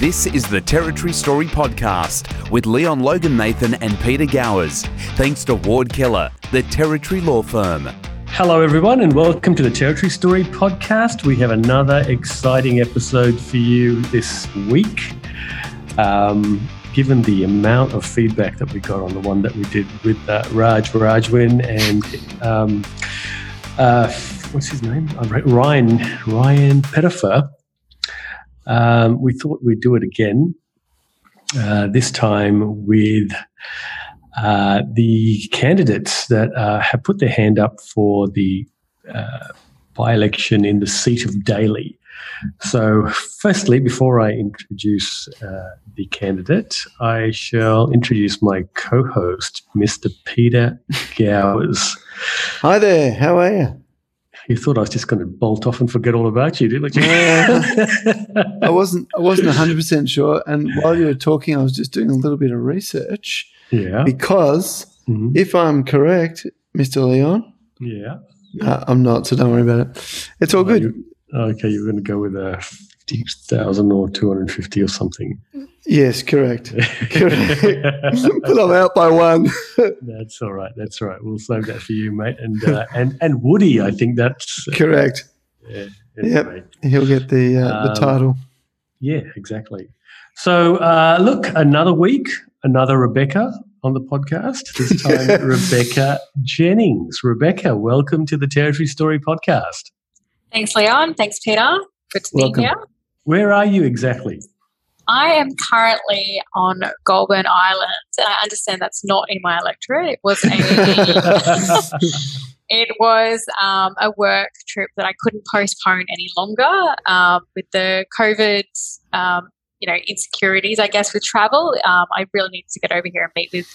This is the Territory Story Podcast with Leon Logan Nathan and Peter Gowers. Thanks to Ward Keller, the Territory Law Firm. Hello, everyone, and welcome to the Territory Story Podcast. We have another exciting episode for you this week. Um, given the amount of feedback that we got on the one that we did with uh, Raj Rajwin and um, uh, what's his name? Uh, Ryan Ryan Pettifer um, we thought we'd do it again, uh, this time with uh, the candidates that uh, have put their hand up for the uh, by election in the seat of Daly. So, firstly, before I introduce uh, the candidate, I shall introduce my co host, Mr. Peter Gowers. Hi there, how are you? You thought I was just going to bolt off and forget all about you, didn't you? I wasn't. I wasn't one hundred percent sure. And while you were talking, I was just doing a little bit of research. Yeah. Because mm-hmm. if I'm correct, Mister Leon. Yeah. Uh, I'm not, so don't worry about it. It's all oh, good. You, okay, you're going to go with a fifty thousand or two hundred fifty or something. Yes, correct. correct. but I'm out by one. that's all right. That's all right. We'll save that for you, mate. And uh, and and Woody, I think that's uh, correct. Yeah. Yep. He'll get the uh, the um, title. Yeah, exactly. So uh, look, another week, another Rebecca on the podcast. This time, Rebecca Jennings. Rebecca, welcome to the Territory Story podcast. Thanks, Leon. Thanks, Peter. Good to welcome. be here. Where are you exactly? I am currently on Goulburn Island, and I understand that's not in my electorate. It was a it was um, a work trip that I couldn't postpone any longer um, with the COVID. Um, you know, insecurities, I guess, with travel. Um, I really needed to get over here and meet with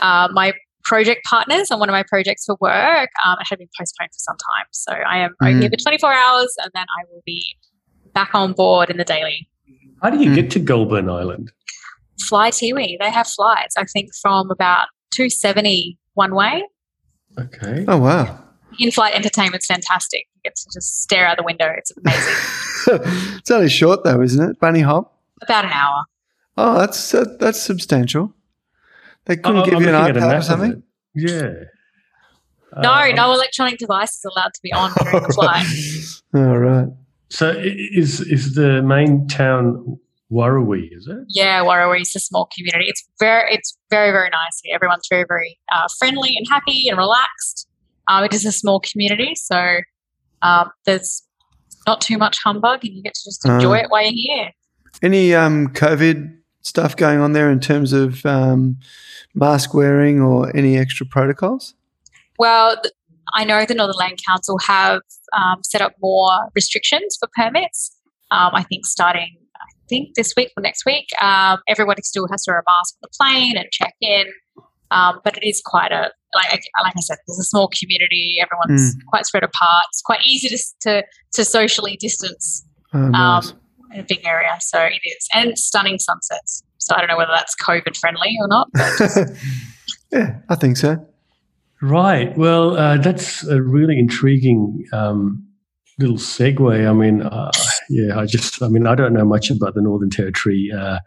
uh, my project partners on one of my projects for work. Um, it had been postponed for some time. So I am mm. here for 24 hours and then I will be back on board in the Daly. How do you mm. get to Goulburn Island? Fly Tiwi. They have flights, I think, from about 270 one way. Okay. Oh, wow. In flight entertainment's fantastic. You get to just stare out the window. It's amazing. it's only short, though, isn't it? Bunny hop? About an hour. Oh, that's uh, that's substantial. They couldn't oh, give I'm you an iPad or something? Yeah. No, uh, no electronic devices allowed to be on during the flight. All right. So is is the main town Warruwi? Is it? Yeah, Warruwi is a small community. It's very it's very very nice here. Everyone's very very uh, friendly and happy and relaxed. Um, it is a small community, so um, there's not too much humbug, and you get to just enjoy uh, it while you're here. Any um, COVID stuff going on there in terms of um, mask wearing or any extra protocols? Well, I know the Northern Land Council have um, set up more restrictions for permits. Um, I think starting, I think this week or next week, um, everybody still has to wear a mask on the plane and check in. Um, but it is quite a like like I said, there's a small community. Everyone's mm. quite spread apart. It's quite easy to to, to socially distance oh, nice. Um, in a big area. So it is, and stunning sunsets. So I don't know whether that's COVID friendly or not. yeah, I think so. Right. Well, uh, that's a really intriguing um, little segue. I mean, uh, yeah, I just, I mean, I don't know much about the Northern Territory uh,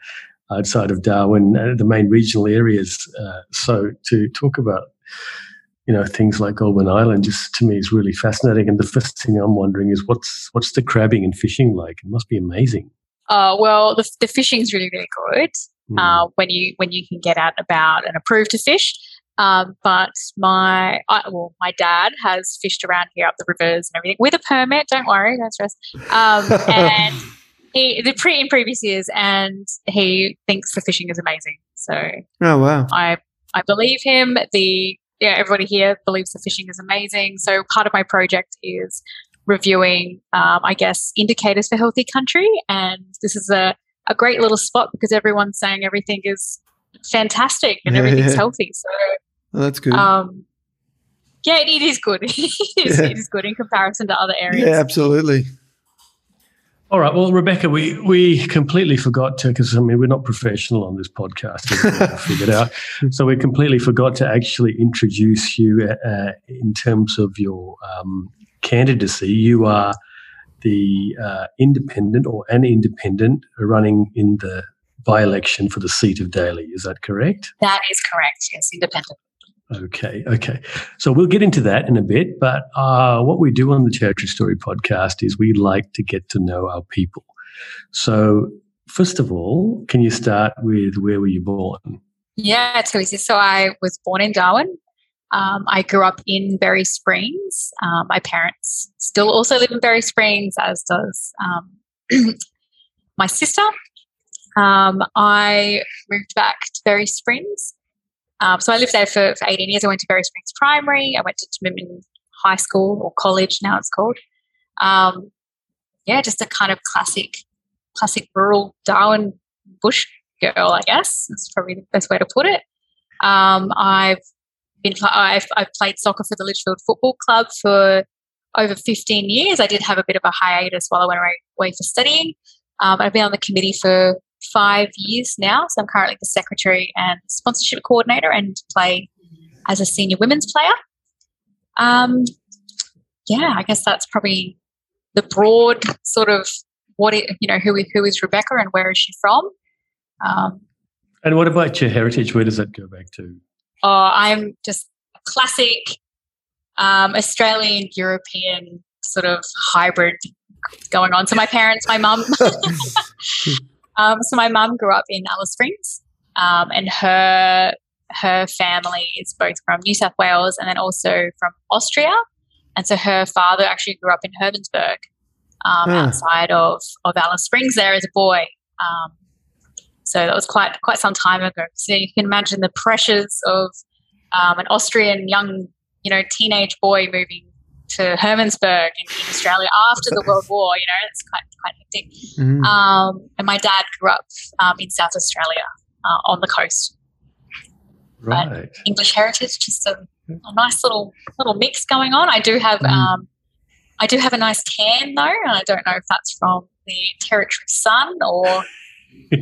outside of Darwin, uh, the main regional areas. Uh, so to talk about, you know, things like Goulburn Island, just to me is really fascinating. And the first thing I'm wondering is what's what's the crabbing and fishing like? It must be amazing. Uh, well, the, the fishing's really, really good mm. uh, when you when you can get out and about and approve to fish. Um, but my I, well, my dad has fished around here up the rivers and everything with a permit. Don't worry, don't stress. Um, and he the pre in previous years, and he thinks the fishing is amazing. So oh wow, I I believe him. The yeah, everybody here believes the fishing is amazing. So part of my project is reviewing, um, I guess, indicators for healthy country, and this is a a great little spot because everyone's saying everything is fantastic and yeah, everything's yeah. healthy. So Oh, that's good. Um, yeah, it is good. it, is, yeah. it is good in comparison to other areas. Yeah, absolutely. All right. Well, Rebecca, we, we completely forgot to, because I mean, we're not professional on this podcast, figured out. So we completely forgot to actually introduce you uh, in terms of your um, candidacy. You are the uh, independent or an independent running in the by election for the seat of Daly. Is that correct? That is correct. Yes, independent. Okay, okay. So we'll get into that in a bit. But uh, what we do on the Territory Story podcast is we like to get to know our people. So, first of all, can you start with where were you born? Yeah, it's easy. So I was born in Darwin. Um, I grew up in Berry Springs. Um, my parents still also live in Berry Springs, as does um, my sister. Um, I moved back to Berry Springs. Um, so I lived there for, for 18 years. I went to Berry Springs Primary. I went to Taminmin High School or college, now it's called. Um, yeah, just a kind of classic, classic rural Darwin bush girl, I guess. That's probably the best way to put it. I've been I've, I've played soccer for the Litchfield Football Club for over 15 years. I did have a bit of a hiatus while I went away for studying. Um, I've been on the committee for five years now. So I'm currently the secretary and sponsorship coordinator and play as a senior women's player. Um, yeah, I guess that's probably the broad sort of what it, you know, who, who is Rebecca and where is she from? Um, and what about your heritage? Where does that go back to? Oh, I'm just a classic um, Australian European sort of hybrid going on. So my parents, my mum, um, so my mum grew up in Alice Springs, um, and her her family is both from New South Wales and then also from Austria. And so her father actually grew up in Hermannsburg, um, ah. outside of, of Alice Springs there as a boy. Um, so that was quite quite some time ago. So you can imagine the pressures of um, an Austrian young, you know, teenage boy moving to Hermannsburg in, in Australia after the World War. You know, it's quite quite hectic. Mm. Um, and my dad grew up um, in South Australia uh, on the coast. Right. But English heritage, just a, a, nice little little mix going on. I do have. Mm. Um, I do have a nice tan though, and I don't know if that's from the territory sun or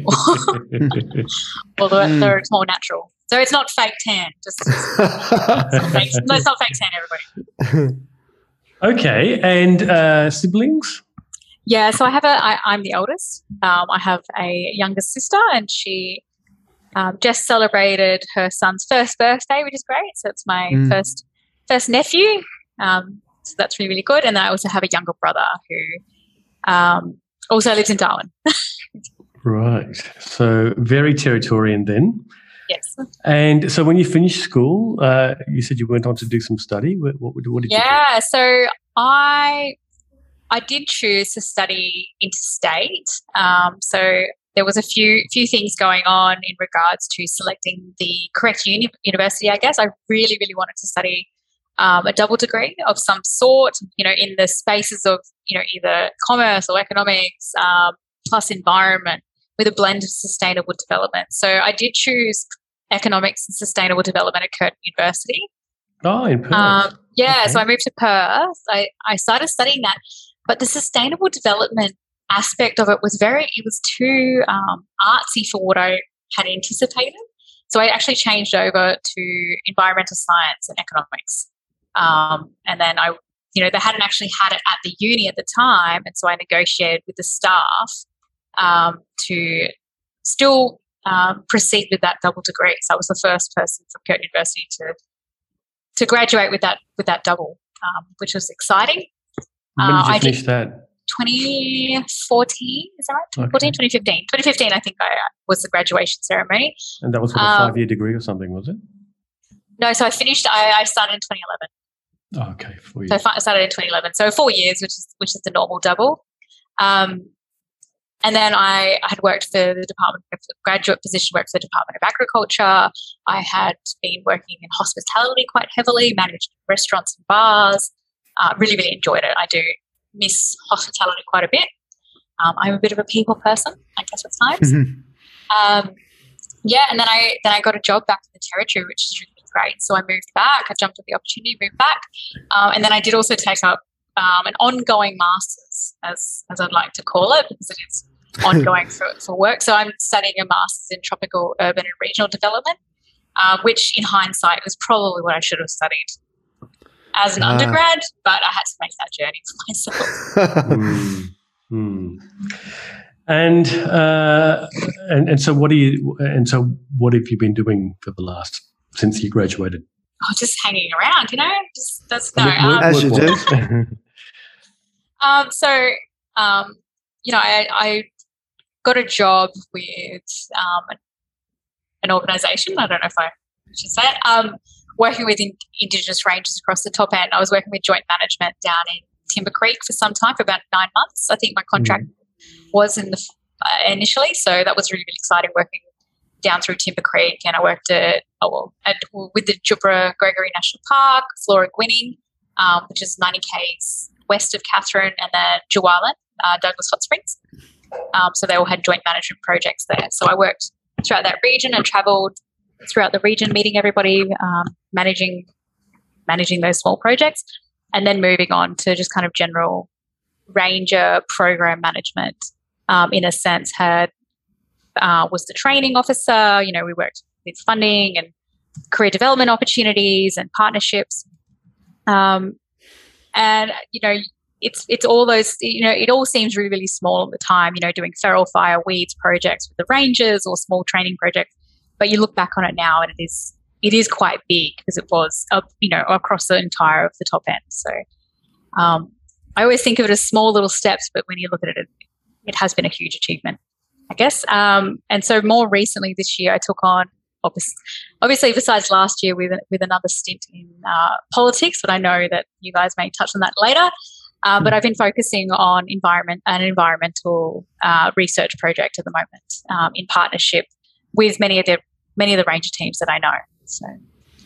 Although mm. it's more natural. So it's not fake tan. Just, just it's fake, no, it's not fake tan, everybody. okay, and uh, siblings? Yeah, so I have a. I, I'm the eldest. Um, I have a younger sister, and she um, just celebrated her son's first birthday, which is great. So it's my mm. first first nephew. Um, so that's really really good. And I also have a younger brother who um, also lives in Darwin. Right. So very Territorian then. Yes. And so when you finished school, uh, you said you went on to do some study. What, what, what did yeah, you Yeah. So I I did choose to study interstate. Um, so there was a few few things going on in regards to selecting the correct uni- university. I guess I really really wanted to study um, a double degree of some sort. You know, in the spaces of you know either commerce or economics um, plus environment with a blend of sustainable development. So I did choose economics and sustainable development at Curtin University. Oh, in Perth. Um, yeah, okay. so I moved to Perth. I, I started studying that, but the sustainable development aspect of it was very, it was too um, artsy for what I had anticipated. So I actually changed over to environmental science and economics. Um, and then I, you know, they hadn't actually had it at the uni at the time. And so I negotiated with the staff um, to still um, proceed with that double degree. So I was the first person from Curtin University to to graduate with that with that double, um, which was exciting. When did you uh, finish that? 2014, is that right? Okay. 2015. 2015, I think I, uh, was the graduation ceremony. And that was for a um, five year degree or something, was it? No, so I finished, I, I started in 2011. Oh, okay, four years. So I started in 2011. So four years, which is which is the normal double. Um, and then I, I had worked for the Department of graduate position, worked for the Department of Agriculture. I had been working in hospitality quite heavily, managed restaurants and bars. Uh, really, really enjoyed it. I do miss hospitality quite a bit. Um, I'm a bit of a people person, I guess at times. Mm-hmm. Um, yeah, and then I then I got a job back in the territory, which is really great. So I moved back. I jumped at the opportunity, moved back, um, and then I did also take up um, an ongoing master's, as as I'd like to call it, because it is ongoing for, for work. So I'm studying a master's in tropical urban and regional development, uh, which in hindsight was probably what I should have studied as an Ah. undergrad, but I had to make that journey for myself. Hmm. Hmm. And uh, and and so what do you and so what have you been doing for the last since you graduated? oh, just hanging around, you know. Just that's no. Work- Um, As you do. Um, so, um, you know, I, I got a job with um, an organisation. I don't know if I should say it. Um, working with in, Indigenous rangers across the top end. I was working with joint management down in Timber Creek for some time, for about nine months. I think my contract was in the f- uh, initially, so that was really, really exciting working down through Timber Creek. And I worked at, oh, well, at with the Judbarra Gregory National Park, Flora Giwining, um, which is 90 k's west of Katherine, and then Tjuwaliyn, uh, Douglas Hot Springs. Um, so they all had joint management projects there. So I worked throughout that region and travelled throughout the region, meeting everybody, um, managing managing those small projects, and then moving on to just kind of general ranger program management. Um, in a sense, had uh, was the training officer. You know, we worked with funding and career development opportunities and partnerships. Um, and you know, it's it's all those. You know, it all seems really really small at the time. You know, doing feral fire weeds projects with the rangers or small training projects. But you look back on it now, and it is it is quite big because it was up, you know across the entire of the top end. So um, I always think of it as small little steps, but when you look at it, it, has been a huge achievement, I guess. Um, and so more recently this year, I took on obviously, obviously besides last year with with another stint in uh, politics, but I know that you guys may touch on that later. Uh, but I've been focusing on environment an environmental uh, research project at the moment um, in partnership with many of the many of the ranger teams that I know. So,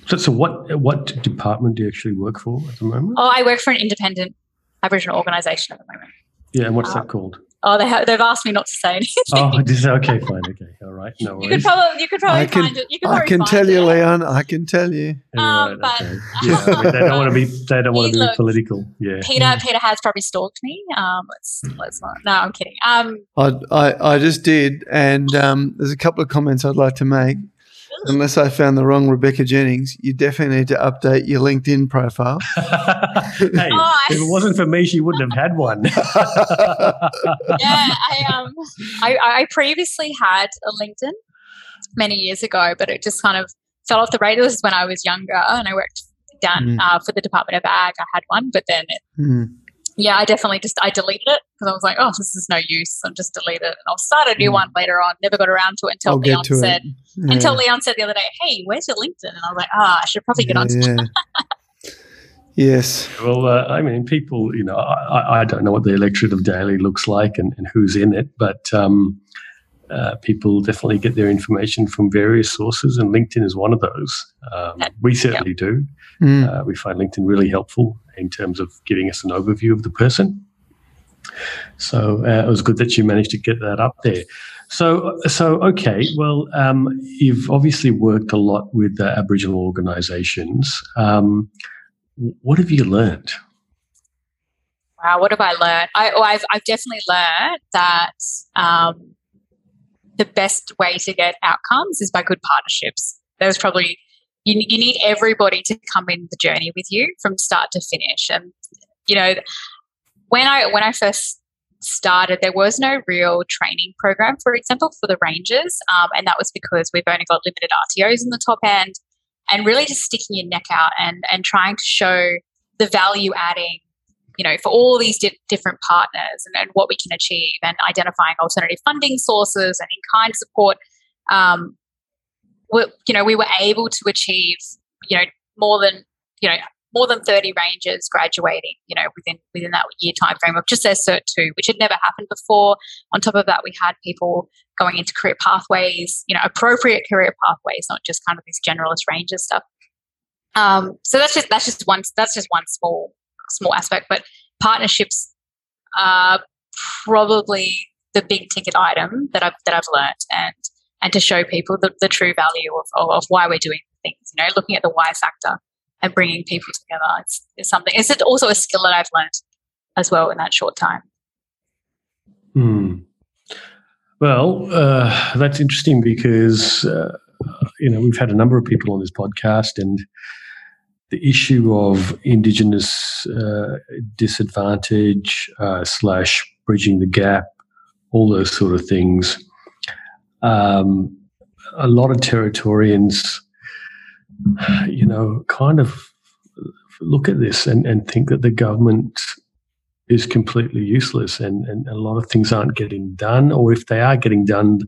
So, so what what department do you actually work for at the moment? oh, I work for an independent Aboriginal organisation at the moment. Yeah, and what's uh, that called? Oh, they have, they've asked me not to say anything. Oh, this is okay, fine, okay, all right, no worries. you could worries. probably you could probably I can- find it. You could I can find tell you, it. Leon. I can tell you. Yeah, um, but- okay. yeah, I mean, they don't want to be they don't want to be Look, political. Yeah, Peter Peter has probably stalked me. Um, let's let's not. No, I'm kidding. Um, I, I, I just did, and um, there's a couple of comments I'd like to make. Unless I found the wrong Rebecca Jennings, you definitely need to update your LinkedIn profile. hey, Oh, if it wasn't for me, she wouldn't have had one. yeah, I um, I, I previously had a LinkedIn many years ago, but it just kind of fell off the radar. This is when I was younger, and I worked down Mm. uh, for the Department of Ag. I had one, but then it, Hmm. Yeah, I definitely just I deleted it because I was like, oh, this is no use. I'll just delete it, and I'll start a new Mm. one later on. Never got around to it until I'll Leon get to said. it. Yeah. Until Leon said the other day, "Hey, where's your LinkedIn?" And I was like, "Ah, I should probably get yeah, onto yeah. yes. well, uh, I mean, people, you know, I, I don't know what the electorate of Daly looks like and, and who's in it, but um, uh, people definitely get their information from various sources, and LinkedIn is one of those. Um, we certainly do. Hmm. Uh, we find LinkedIn really helpful in terms of giving us an overview of the person. So uh, it was good that you managed to get that up there. So, so okay. Well, um, you've obviously worked a lot with uh, Aboriginal organisations. Um, what have you learned? Wow, what have I learned? I, oh, I've, I've definitely learned that um, the best way to get outcomes is by good partnerships. There's probably you, you need everybody to come in the journey with you from start to finish. And you know, when I when I first started, there was no real training program, for example, for the rangers, um, and that was because we've only got limited RTOs in the top end, and really just sticking your neck out and and trying to show the value adding you know, for all these di- different partners and, and what we can achieve and identifying alternative funding sources and in-kind support, um, you know, we were able to achieve, you know, more than, you know, more than 30 rangers graduating, you know, within within that year time frame of just their cert two, which had never happened before. On top of that, we had people going into career pathways, you know, appropriate career pathways, not just kind of this generalist ranger stuff. Um, so that's just that's just one that's just one small small aspect, but partnerships are probably the big ticket item that I've that I've learned and and to show people the, the true value of, of, why we're doing things. You know, looking at the why factor and bringing people together. It's, it's something. It's also a skill that I've learned as well in that short time. Hmm. Well, uh, that's interesting because uh, you know we've had a number of people on this podcast, and the issue of Indigenous uh, disadvantage uh, slash bridging the gap, all those sort of things. Um, a lot of Territorians, you know, kind of look at this and, and think that the government is completely useless and, and a lot of things aren't getting done, or if they are getting done,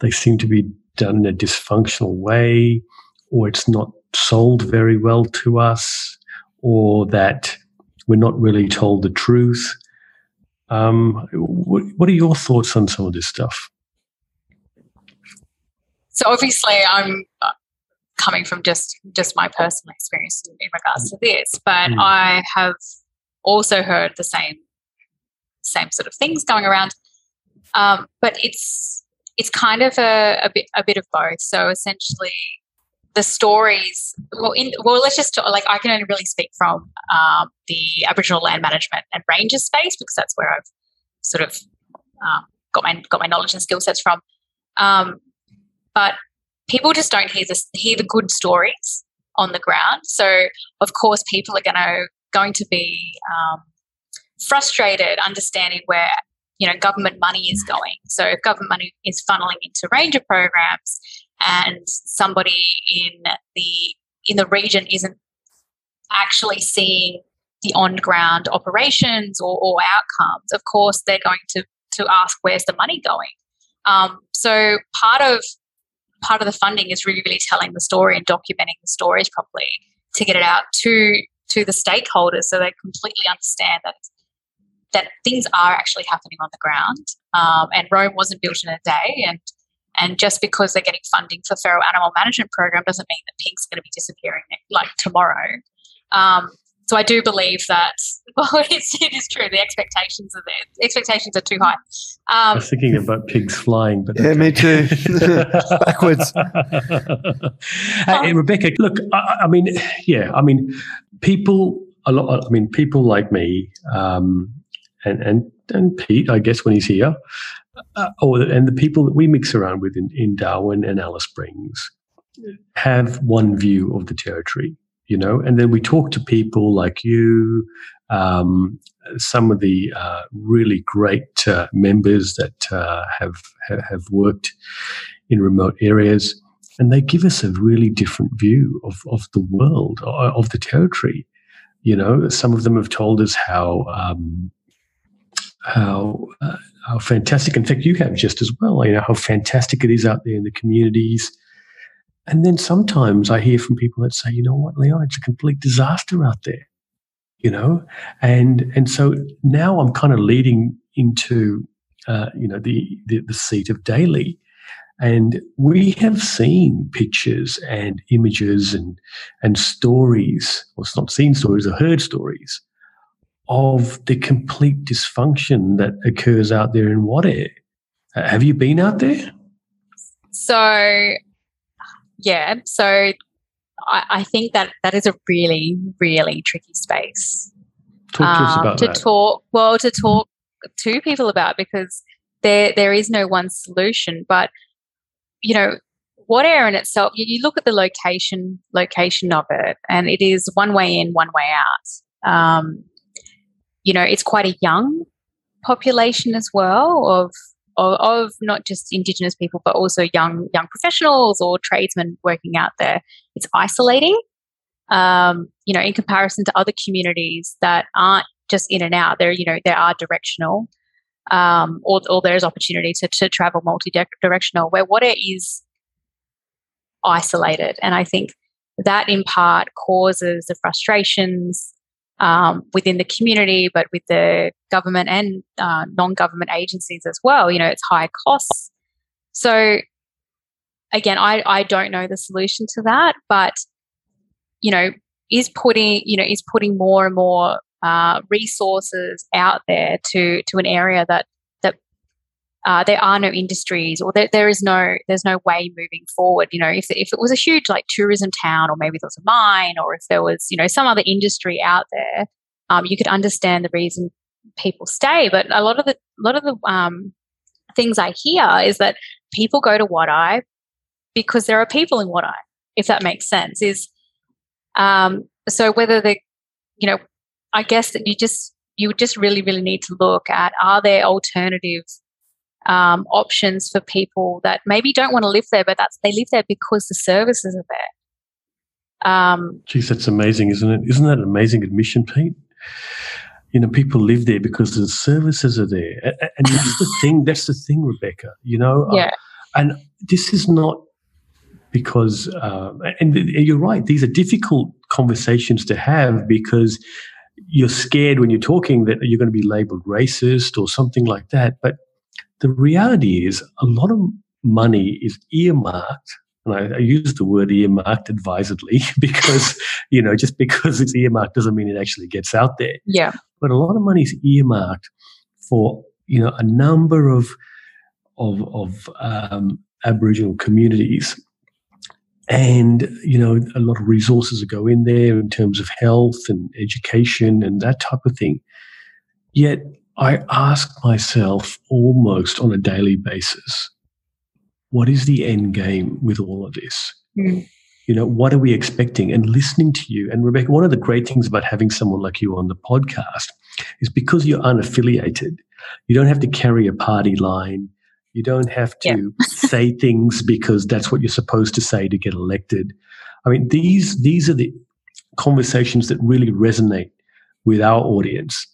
they seem to be done in a dysfunctional way, or it's not sold very well to us, or that we're not really told the truth. Um, what, what are your thoughts on some of this stuff? So obviously, I'm uh, coming from just just my personal experience in, in regards to this, but mm. I have also heard the same same sort of things going around. Um, but it's it's kind of a, a bit a bit of both. So essentially, the stories. Well, in well, let's just talk, like I can only really speak from um, the Aboriginal land management and ranger space because that's where I've sort of um, got my got my knowledge and skill sets from. Um, but people just don't hear the hear the good stories on the ground. So of course, people are going to going to be um, frustrated understanding where you know government money is going. So if government money is funneling into ranger programs, and somebody in the in the region isn't actually seeing the on ground operations or, or, outcomes, of course they're going to to ask where's the money going. Um, so part of part of the funding is really, really telling the story and documenting the stories properly to get it out to to the stakeholders so they completely understand that that things are actually happening on the ground. Um, and Rome wasn't built in a day, and and just because they're getting funding for feral animal management program doesn't mean that pigs are going to be disappearing like tomorrow. Um, so I do believe that well, it's, it is true. The expectations are there. The expectations are too high. Um, I was thinking about pigs flying, but yeah, me too. Backwards. hey, Rebecca, look, I, I, mean, yeah, I mean, people a lot. I mean, people like me um, and and and Pete, I guess when he's here, uh, or and the people that we mix around with in, in Darwin and Alice Springs have one view of the territory you know and then we talk to people like you um, some of the uh, really great uh, members that uh, have have worked in remote areas and they give us a really different view of, of the world of the territory. You know some of them have told us how um, how uh, how fantastic in fact you have just as well you know how fantastic it is out there in the communities and then sometimes I hear from people that say, you know what, Leon, it's a complete disaster out there, you know? And, and so now I'm kind of leading into, uh, you know, the, the, the seat of Daly. And we have seen pictures and images and, and stories, or it's not seen stories or heard stories of the complete dysfunction that occurs out there in Wadeye. Uh, have you been out there? So yeah, so I, I, think that that is a really, really tricky space. Talk to um, us about to that. talk well to talk to people about because there there is no one solution. But you know, Wadeye in itself, you, you look at the location location of it, and it is one way in, one way out. Um, you know, it's quite a young population as well of of, of not just Indigenous people, but also young young professionals or tradesmen working out there. It's isolating, um, you know, in comparison to other communities that aren't just in and out. They're you know they are directional, um, or, or there's opportunity to, to travel multi-directional. Where Wadeye is isolated, and I think that in part causes the frustrations um, within the community, but with the government and uh, non-government agencies as well. You know, it's high costs. So again, I, I don't know the solution to that, but you know, is putting you know is putting more and more uh, resources out there to to an area that uh, there are no industries or there, there is no there's no way moving forward. You know if, if it was a huge like tourism town or maybe there was a mine or if there was you know some other industry out there um, you could understand the reason people stay. But a lot of the a lot of the um, things i hear is that people go to Wadeye because there are people in Wadeye if that makes sense is um, so whether the, you know, I guess that you just you just really really need to look at are there alternative um, options for people that maybe don't want to live there, but that's they live there because the services are there. Um, Geez, that's amazing, isn't it? Isn't that an amazing admission, Pete? You know, people live there because the services are there, and that's the thing. That's the thing, Rebecca. You know, yeah. Uh, and this is not because, uh, and you're right. These are difficult conversations to have because you're scared when you're talking that you're going to be labeled racist or something like that. But the reality is, a lot of money is earmarked. And I, I use the word earmarked advisedly because, you know, just because it's earmarked doesn't mean it actually gets out there. Yeah. But a lot of money is earmarked for, you know, a number of, of, of um, Aboriginal communities and you know a lot of resources that go in there in terms of health and education and that type of thing yet i ask myself almost on a daily basis what is the end game with all of this mm. you know what are we expecting and listening to you and rebecca one of the great things about having someone like you on the podcast is because you're unaffiliated you don't have to carry a party line you don't have to yeah. say things because that's what you're supposed to say to get elected. I mean, these these are the conversations that really resonate with our audience.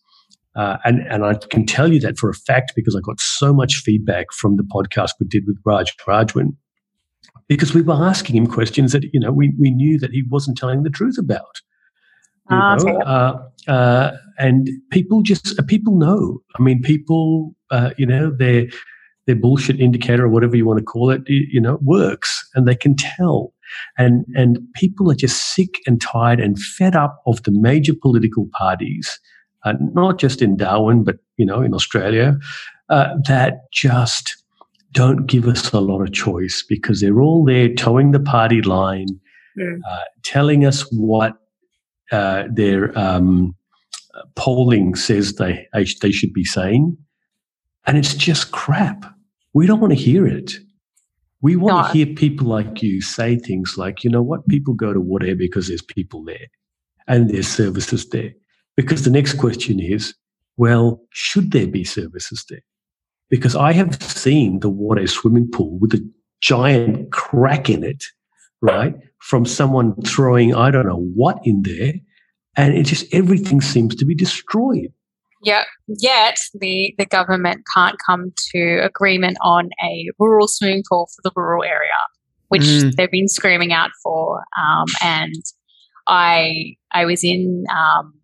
Uh, and and I can tell you that for a fact because I got so much feedback from the podcast we did with Raj Rajwan because we were asking him questions that you know we, we knew that he wasn't telling the truth about. You ah, know? uh, uh, and people just uh, people know. I mean, people uh, you know they're their bullshit indicator or whatever you want to call it, you know, works and they can tell. And, and people are just sick and tired and fed up of the major political parties, uh, not just in Darwin, but, you know, in Australia, uh, that just don't give us a lot of choice because they're all there towing the party line, mm. uh, telling us what uh, their um, polling says they, they should be saying. And it's just crap. We don't want to hear it. We want no. to hear people like you say things like, you know what, people go to whatever because there's people there and there's services there. Because the next question is, well, should there be services there? Because I have seen the Wadeye swimming pool with a giant crack in it, right? From someone throwing, I don't know what in there. And it just, everything seems to be destroyed. Yeah, yet the, the government can't come to agreement on a rural swimming pool for the rural area, which mm. they've been screaming out for. Um, and I I was in um,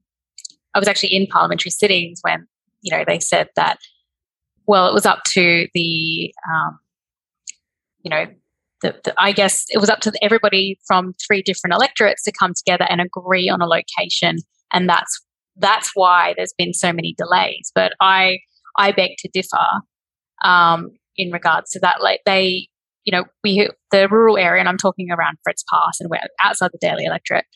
I was actually in parliamentary sittings when you know they said that well it was up to the um, you know the, the, I guess it was up to everybody from three different electorates to come together and agree on a location, and that's that's why there's been so many delays. But I I beg to differ um, in regards to that. Like they, you know, we the rural area, and I'm talking around Fred's Pass and we're outside the Daly electorate.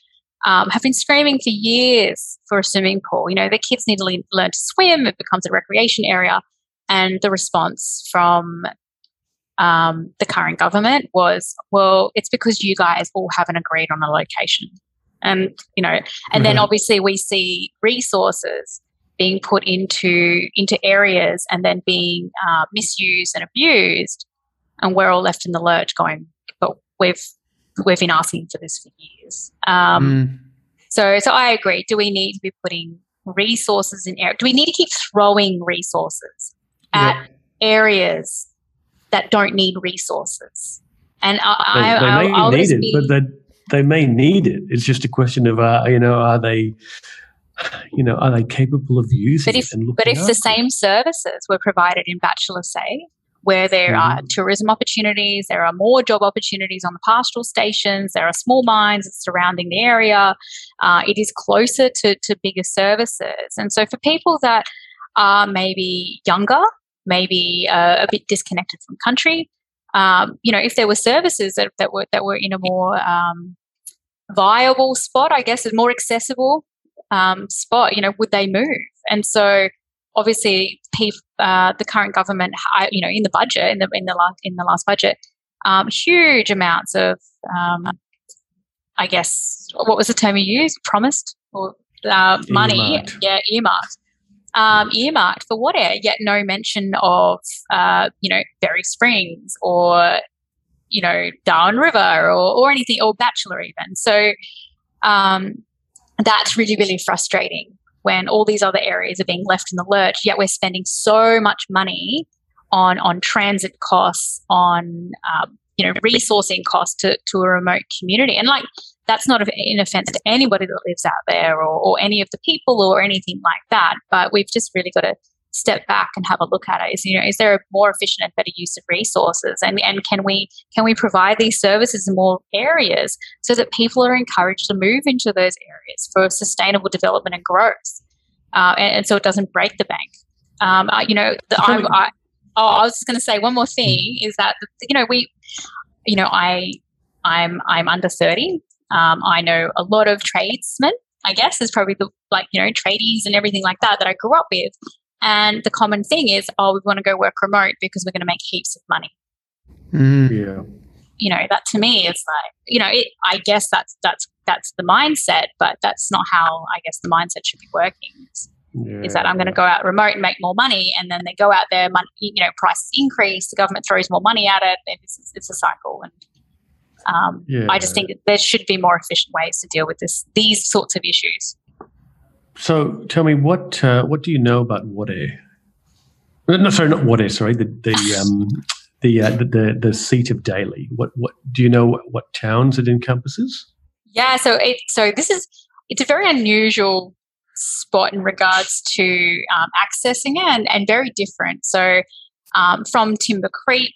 Um, have been screaming for years for a swimming pool. You know, the kids need to le- learn to swim. It becomes a recreation area, and the response from um, the current government was, "Well, it's because you guys all haven't agreed on a location." and you know and mm-hmm. then obviously we see resources being put into into areas and then being uh, misused and abused and we're all left in the lurch going but we've we've been asking for this for years um, mm. so so i agree do we need to be putting resources in areas do we need to keep throwing resources at yep. areas that don't need resources and I, they, they I, may I'll need it, be, but that they may need it. It's just a question of, uh, you know, are they, you know, are they capable of using but if, it? but if the same services were provided in Batchelor Say, where there mm-hmm. are tourism opportunities, there are more job opportunities on the pastoral stations, there are small mines surrounding the area, uh, it is closer to, to bigger services. And so for people that are maybe younger, maybe uh, a bit disconnected from country, um, you know, if there were services that, that were that were in a more um, viable spot, I guess, a more accessible um, spot, you know, would they move? And so, obviously, uh, the current government, you know, in the budget, in the in the last in the last budget, um, huge amounts of, um, I guess, what was the term you used? Promised or uh, money? Earmarked. Yeah, earmarked. Um, earmarked for Wadeye, yet no mention of, uh, you know, Berry Springs or, you know, Darwin River or, or anything, or Batchelor even. So um, that's really, really frustrating when all these other areas are being left in the lurch, yet we're spending so much money on on transit costs, on um, you know resourcing costs to, to a remote community, and like that's not an offense to anybody that lives out there or, or any of the people or anything like that. But we've just really got to step back and have a look at it. Is you know is there a more efficient and better use of resources, and and can we can we provide these services in more areas so that people are encouraged to move into those areas for sustainable development and growth, uh, and, and so it doesn't break the bank. Um, I, you know, the, I, I, oh, I was just going to say one more thing is that you know we, you know, I I'm I'm under thirty. Um, I know a lot of tradesmen. I guess is probably the like you know tradies and everything like that that I grew up with. And the common thing is, oh, we want to go work remote because we're going to make heaps of money. Mm. Yeah. You know, that to me is like, you know, it, I guess that's that's that's the mindset, but that's not how I guess the mindset should be working. It's, yeah. is that I'm going to go out remote and make more money, and then they go out there, money, you know, prices increase, the government throws more money at it, and it's, it's a cycle. And um, Yeah. I just think that there should be more efficient ways to deal with this these sorts of issues. So tell me what uh, what do you know about Wade? Uh, No, sorry, not Wade. Sorry, the the um, the, uh, the the the seat of Daly. What what do you know? What, what towns it encompasses? Yeah, so it so this is it's a very unusual spot in regards to um, accessing it and, and very different. So um, from Timber Creek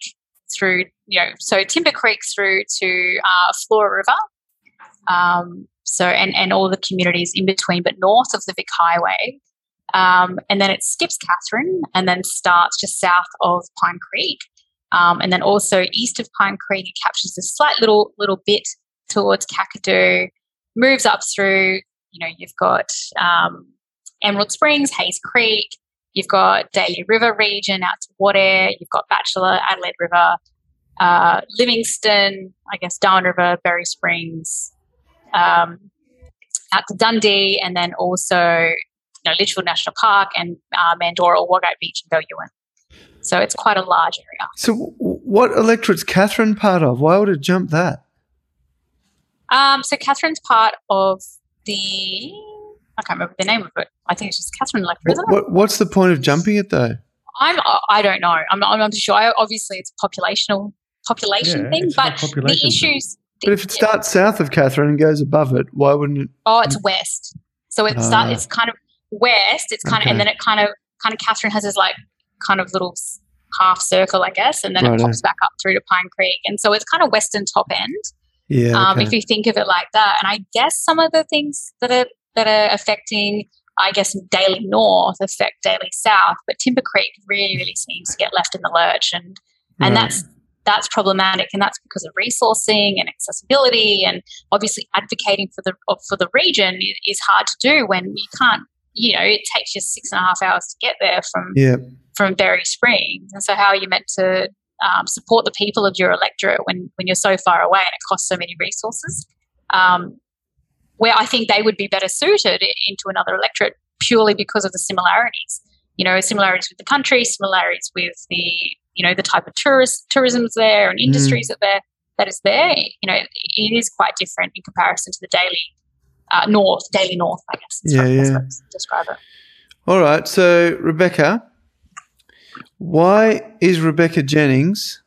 through you know so Timber Creek through to uh, Flora River. Um, so and and all the communities in between, but north of the Vic Highway, um, and then it skips Katherine and then starts just south of Pine Creek, um, and then also east of Pine Creek, it captures a slight little little bit towards Kakadu, moves up through. You know, you've got um, Emerald Springs, Hayes Creek. You've got Daly River region out to Wadeye, You've got Batchelor, Adelaide River, uh, Livingstone, I guess Darwin River, Berry Springs, um, out to Dundee, and then also you know, Litchfield National Park and uh, Mandorah, Wagait Beach, and Belyuen. So it's quite a large area. So, w- what electorate's Katherine part of? Why would it jump that? Um, so Katherine's part of the I can't remember the name of it. I think it's just Katherine Electorate, isn't What, what's the point of jumping it though? I'm I don't know. I'm not, I'm not sure. I, obviously, it's a populational population Yeah, thing, but population. the issues. But if it starts south of Katherine and goes above it, why wouldn't it? Oh, it's west. So it's start, it's kind of west. It's kind of and then it kind of kind of Katherine has this like kind of little half circle, I guess, and then it Righto. pops back up through to Pine Creek, and so it's kind of western top end. Yeah. um, okay. if you think of it like that. And I guess some of the things that are that are affecting, I guess, Daly North affect Daly South, but Timber Creek really, really seems to get left in the lurch, and and Right. that's that's problematic, and that's because of resourcing and accessibility, and obviously advocating for the for the region is hard to do when you can't. You know, it takes you six and a half hours to get there from yeah. from Berry Springs. And so, how are you meant to um, support the people of your electorate when, when you're so far away and it costs so many resources? Um, where I think they would be better suited into another electorate purely because of the similarities. You know, similarities with the country, similarities with the you know the type of tourist tourism's there and industries that there that is there. You know, it is quite different in comparison to the Daly uh, north, Daly north. I guess. is Yeah, yeah. to describe it. All right. So, Rebecca, why is Rebecca Jennings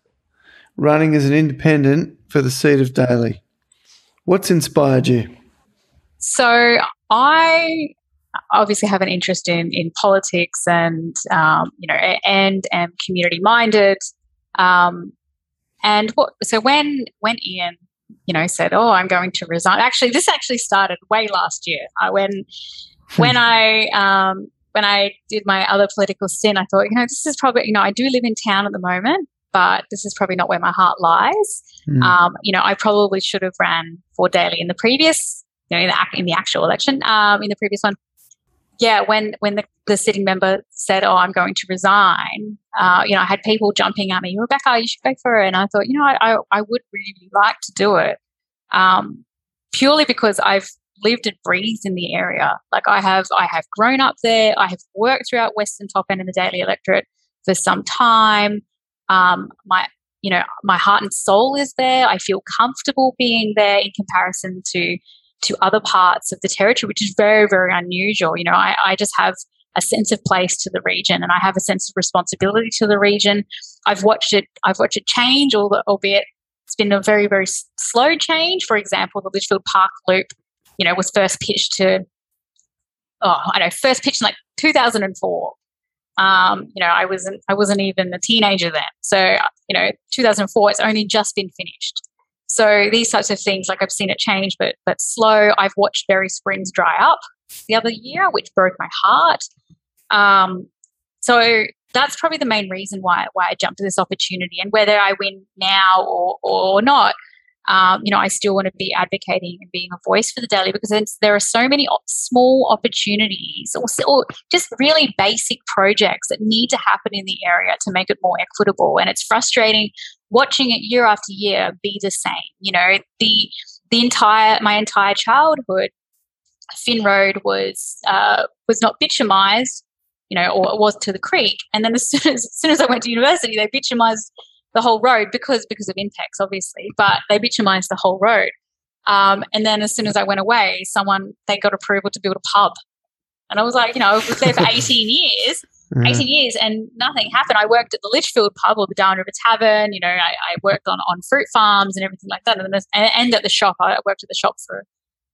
running as an independent for the seat of Daly? What's inspired you? So I obviously have an interest in in politics and um, you know and am community minded. Um, and what so when when Ian you know said, "Oh, I'm going to resign," actually this actually started way last year. I when when I um, when I did my other political stint, I thought, you know, this is probably you know I do live in town at the moment. But this is probably not where my heart lies. Hmm. Um, you know, I probably should have ran for Daly in the previous, you know, in the, in the actual election, um, in the previous one. Yeah, when when the, the sitting member said, "Oh, I'm going to resign," uh, you know, I had people jumping at me, Rebecca, you should go for it. And I thought, you know, I I, I would really, like to do it. Um, purely because I've lived and breathed in the area. Like I have, I have grown up there. I have worked throughout Western Top End in the Daly Electorate for some time. Um, my, you know, my heart and soul is there. I feel comfortable being there in comparison to to other parts of the territory, which is very, very unusual. You know, I, I just have a sense of place to the region and I have a sense of responsibility to the region. I've watched it, I've watched it change, albeit it's been a very, very slow change. For example, the Litchfield Park Loop, you know, was first pitched to, oh, I know, first pitched in like 2004. Um, you know, I wasn't, I wasn't even a teenager then. So, you know, 2004, it's only just been finished. So these types of things, like I've seen it change, but but slow. I've watched Berry Springs dry up the other year, which broke my heart. Um, so that's probably the main reason why why I jumped to this opportunity. And whether I win now or or not, um, you know, I still want to be advocating and being a voice for the Daly because there are so many small opportunities or, or, just really basic projects that need to happen in the area to make it more equitable. And it's frustrating watching it year after year be the same. You know, the the entire my entire childhood, Finn Road was uh, was not bitumised, you know, or it was to the creek. And then as soon as, as soon as I went to university, they bitumised the whole road because because of INPEX, obviously, but they bitumised the whole road. Um, and then as soon as I went away, someone they got approval to build a pub, and I was like, you know, I was there for eighteen years. Mm-hmm. 18 years and nothing happened. I worked at the Litchfield pub or the Darwin River Tavern. You know, I, I worked on, on fruit farms and everything like that. And, then, and at the shop, I worked at the shop for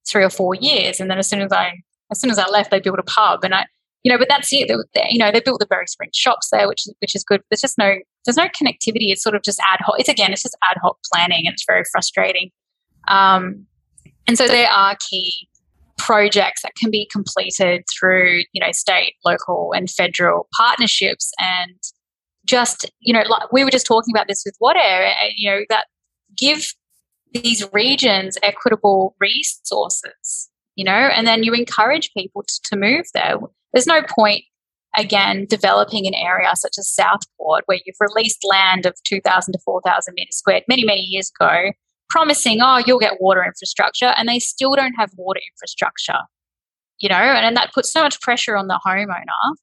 three or four years. And then as soon as I, as soon as I left, they built a pub and I, you know, but that's it. They, you know, they built the Berry Springs shops there, which is, which is good. There's just no, there's no connectivity. It's sort of just ad hoc. It's again, it's just ad hoc planning and it's very frustrating. Um, and so there are key projects that can be completed through you know state local and federal partnerships and just you know like we were just talking about this with water you know that give these regions equitable resources you know and then you encourage people to, to move there there's no point again developing an area such as southport where you've released land of 2000 to 4000 meters squared many many years ago promising, oh, you'll get water infrastructure, and they still don't have water infrastructure. You know, and, and that puts so much pressure on the homeowner.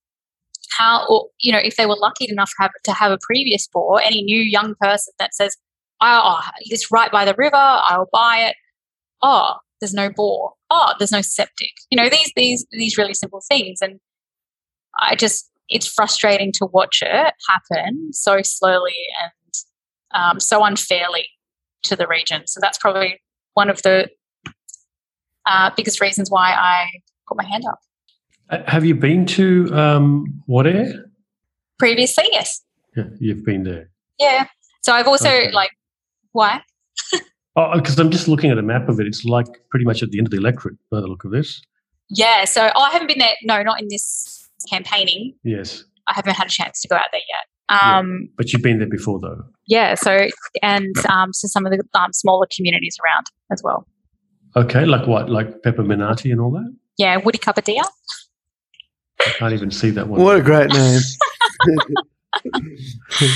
How, or, you know, if they were lucky enough to have, to have a previous bore, any new young person that says, oh, it's right by the river, I'll buy it. Oh, there's no bore. Oh, there's no septic. You know, these these these really simple things, and I just it's frustrating to watch it happen so slowly and um, so unfairly to the region. So that's probably one of the uh, biggest reasons why I put my hand up. Uh, have you been to um, Wadeye? Previously, yes. Yeah, you've been there. Yeah. So I've also okay. like why? oh, because I'm just looking at a map of it. It's like pretty much at the end of the electorate by the look of this. Yeah. So oh, I haven't been there. No, not in this campaigning. Yes. I haven't had a chance to go out there yet. Um, yeah, but you've been there before, though. Yeah. So and um, so some of the um, smaller communities around as well. Okay, like what? Like Peppimenarti and all that? Yeah, Woody Cuppadea. I can't even see that one. What a great name!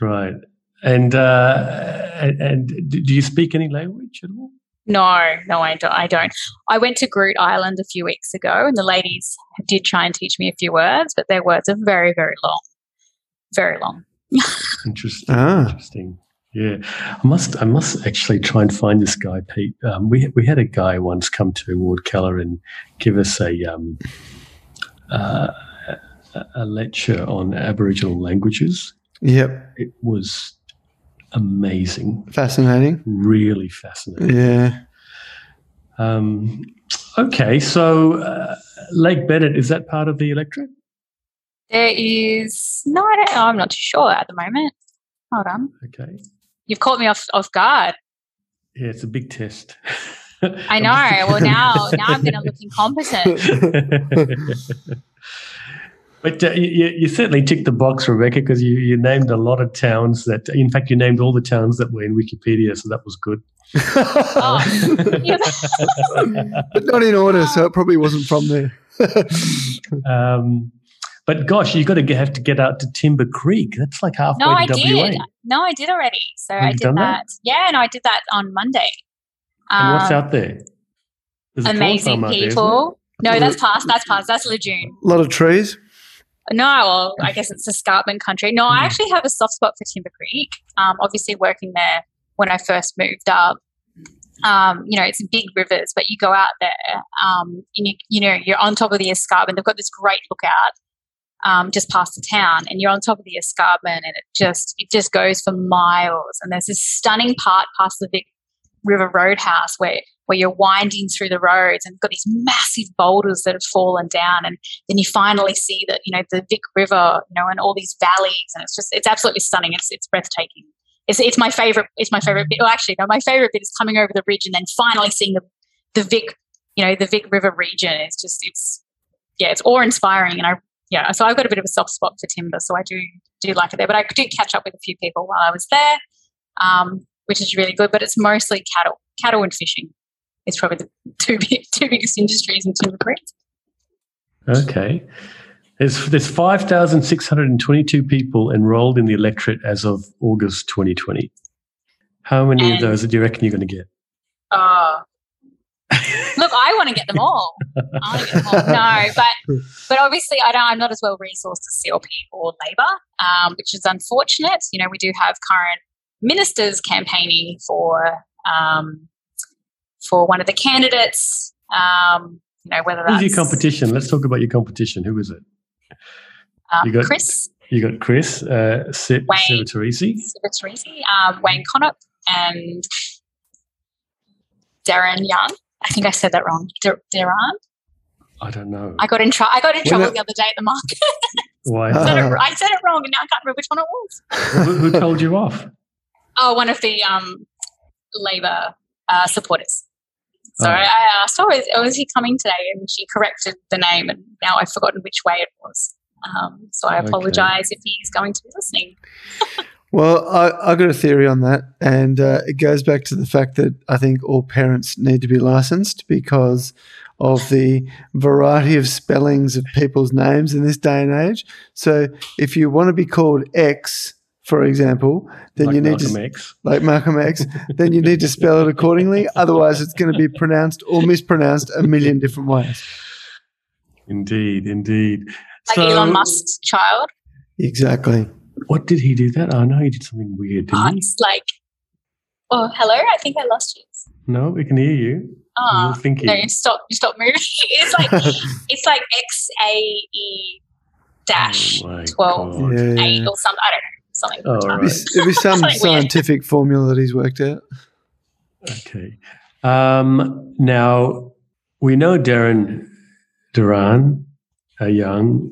right, and uh, and, and do you speak any language at all? No, no, I don't. I don't. I went to Groote Eylandt a few weeks ago, and the ladies did try and teach me a few words, but their words are very, very long very long. interesting. Ah. Interesting. Yeah, I must. I must actually try and find this guy, Pete. Um, we we had a guy once come to Ward Keller and give us a um, uh, a lecture on Aboriginal languages. Yep, it was amazing, fascinating, really fascinating. Yeah. Um, okay, so uh, Lake Bennett is that part of the electorate? There is no, I am not too sure at the moment. Hold on. Okay. You've caught me off off guard. Yeah, it's a big test. I know. well, now now I'm going to look incompetent. But uh, you, you, certainly ticked the box, Rebecca, because you, you named a lot of towns that, in fact, you named all the towns that were in Wikipedia, so that was good. oh. but not in order, so it probably wasn't from there. um, but gosh, you've got to have to get out to Timber Creek. That's like halfway no, to I WA. did. No, I did already. So Have I did that. that. Yeah, no, I did that on Monday. And what's Um, out there? There's amazing farm out there, isn't people. no, that's past. That's past. That's Legune. A lot of trees. No, well, I guess it's escarpment country. No, I Mm. actually have a soft spot for Timber Creek. Um, obviously, working there when I first moved up. Um, you know, it's big rivers, but you go out there, um, and you, you know, you're on top of the escarpment. They've got this great lookout um, just past the town, and you're on top of the escarpment, and it just it just goes for miles. And there's this stunning part past the Vic River Roadhouse where where you're winding through the roads and got these massive boulders that have fallen down, and then you finally see that you know the Vic River, you know, and all these valleys, and it's just it's absolutely stunning. It's it's breathtaking. It's, it's my favorite. It's my favorite bit. Well, actually, no, my favorite bit is coming over the ridge and then finally seeing the the Vic, you know, the Vic River region. It's just it's yeah, it's awe inspiring, and I yeah. So I've got a bit of a soft spot for timber, so I do do like it there. But I did catch up with a few people while I was there, um, which is really good. But it's mostly cattle, cattle and fishing. It's probably the two big, two biggest industries in Timber Creek. Okay. There's, there's 5,622 people enrolled in the electorate as of August 2020. How many of those do you reckon you're going to get? Oh. Look, I want to get them all. I want to get them all. No, but but obviously, I don't. I'm not as well resourced as CLP or Labor, um, which is unfortunate. You know, we do have current ministers campaigning for um, for one of the candidates. Um, you know, whether that's Who's your competition? Let's talk about your competition. Who is it? um, You got- Chris You got Chris, uh, Se- Wayne. Sevatorisi. Civitarese, um, Wayne Connop, and Darren Young. I think I said that wrong. Dar- Darren. I don't know. I got in trouble. I got in trouble that- the other day at the market. Why? I said, it, Uh. I said it wrong, and now I can't remember which one it was. who, who told you off? Oh, one of the um, Labor uh, supporters. So Oh. I asked, "Oh, is, oh, is he coming today?" And she corrected the name, and now I've forgotten which way it was. Um, so I Okay. apologise if he's going to be listening. Well, I, I got a theory on that, and uh, it goes back to the fact that I think all parents need to be licensed because of the variety of spellings of people's names in this day and age. So, if you want to be called X, for example, then like you need Malcolm to X. like Malcolm X, then you need to spell it accordingly. Otherwise, it's going to be pronounced or mispronounced a million different ways. Indeed, indeed. Like So, Elon Musk's child. Exactly. What did he do that? Oh, know he did something weird, didn't Oh, he? it's like, oh, hello. I think I lost you. No, we can hear you. Oh, You're thinking. no, you stop. You stop moving. it's like it's like X A E dash Oh my 12 Yeah. eight or something. I don't know. Something. Oh, It'd right. it'd be some Something weird. scientific formula that he's worked out. Okay. Um, now we know Darren Dheran, uh, Young,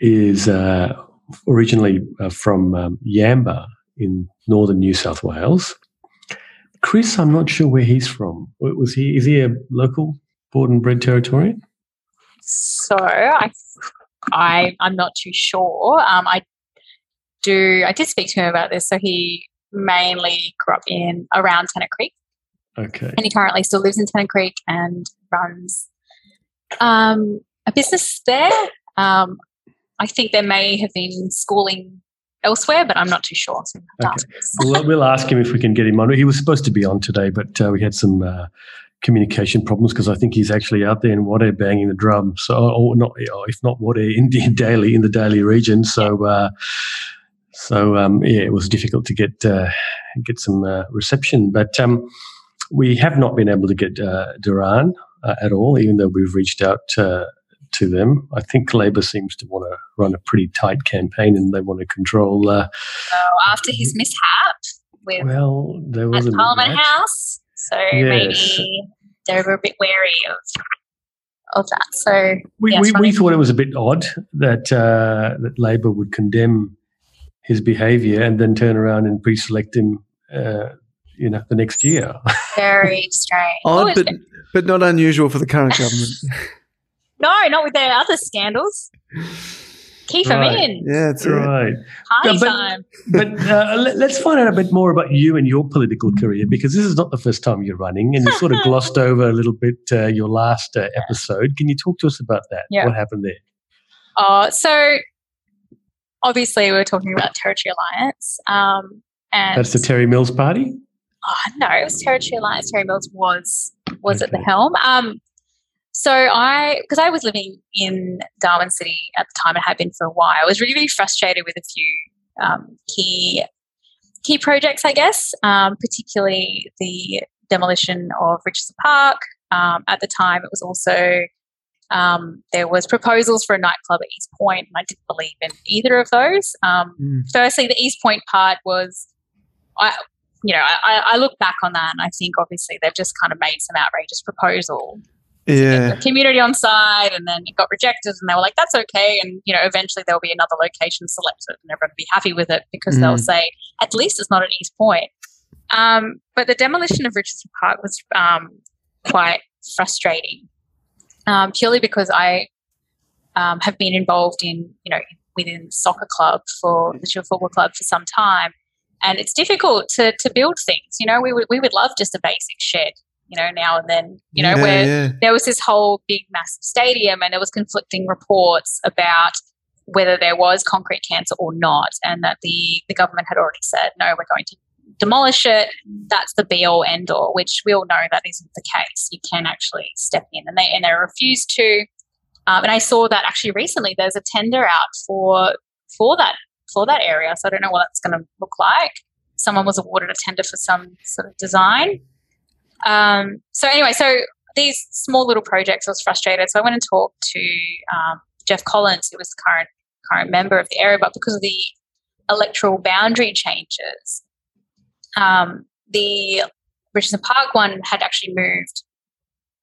is uh, originally uh, from um, Yamba in northern New South Wales. Chris, I'm not sure where he's from. Was he? Is he a local, born and bred Territorian? So I, I, I'm not too sure. Um, I do. I did speak to him about this. So he mainly grew up in around Tennant Creek, Okay. and he currently still lives in Tennant Creek and runs um, a business there. Um, I think there may have been schooling elsewhere, but I'm not too sure. So I'll have to Okay. We'll, we'll ask him if we can get him on. He was supposed to be on today, but uh, we had some uh, communication problems because I think he's actually out there in Wadeye banging the drum. So, or not, or if not Wadeye, in the Daly in the Daly region. So, uh, so um, yeah, it was difficult to get uh, get some uh, reception. But um, we have not been able to get uh, Dheran uh, at all, even though we've reached out. Uh, to them, I think Labor seems to want to run a pretty tight campaign, and they want to control. Uh, So after his mishap with well, there was at Parliament. House. So Yes. maybe they were a bit wary of of that. So We, we, we thought it was a bit odd that uh, that Labor would condemn his behaviour and then turn around and pre-select him, uh, you know, the next year. very strange. Odd, Always but been- but not unusual for the current government. no, not with their other scandals. Keep them Right. in. yeah, it's right. right. Party Yeah, but- time. But uh, let, let's find out a bit more about you and your political career because this is not the first time you're running, and you sort of glossed over a little bit uh, your last uh, episode. Can you talk to us about that? Yeah. What happened there? Uh, so obviously we're talking about Territory Alliance. Um, and That's the Terry Mills party. oh, no, it was Territory Alliance. Terry Mills was was okay. at the helm. Um, so I, because I was living in Darwin City at the time and had been for a while, I was really, really frustrated with a few um, key key projects, I guess, um, particularly the demolition of Richardson Park. Um, at the time, it was also um, there was proposals for a nightclub at East Point, and I didn't believe in either of those. Um, mm. Firstly, the East Point part was, I, you know, I, I, look back on that and I think obviously they've just kind of made some outrageous proposal. Yeah. community on side, and then it got rejected, and they were like, "That's okay." And you know, eventually there will be another location selected, and everyone will be happy with it because mm. they'll say, "At least it's not at East Point." Um, but the demolition of Richardson Park was um, quite frustrating, um, purely because I um, have been involved in, you know, within soccer club for the Chill Football Club for some time, and it's difficult to to build things. You know, we would we would love just a basic shed, you know, now and then, you know, yeah, where yeah. there was this whole big massive stadium and there was conflicting reports about whether there was concrete cancer or not, and that the the government had already said no, we're going to demolish it. That's the be all end all, which we all know that isn't the case. You can actually step in, and they and they refuse to. Um, and I saw that actually recently. There's a tender out for for that for that area. So I don't know what that's going to look like. Someone was awarded a tender for some sort of design. Um, so anyway, so these small little projects, I was frustrated. So I went and talked to um, Jeff Collins, who was the current current member of the area, but because of the electoral boundary changes, um, the Richardson Park one had actually moved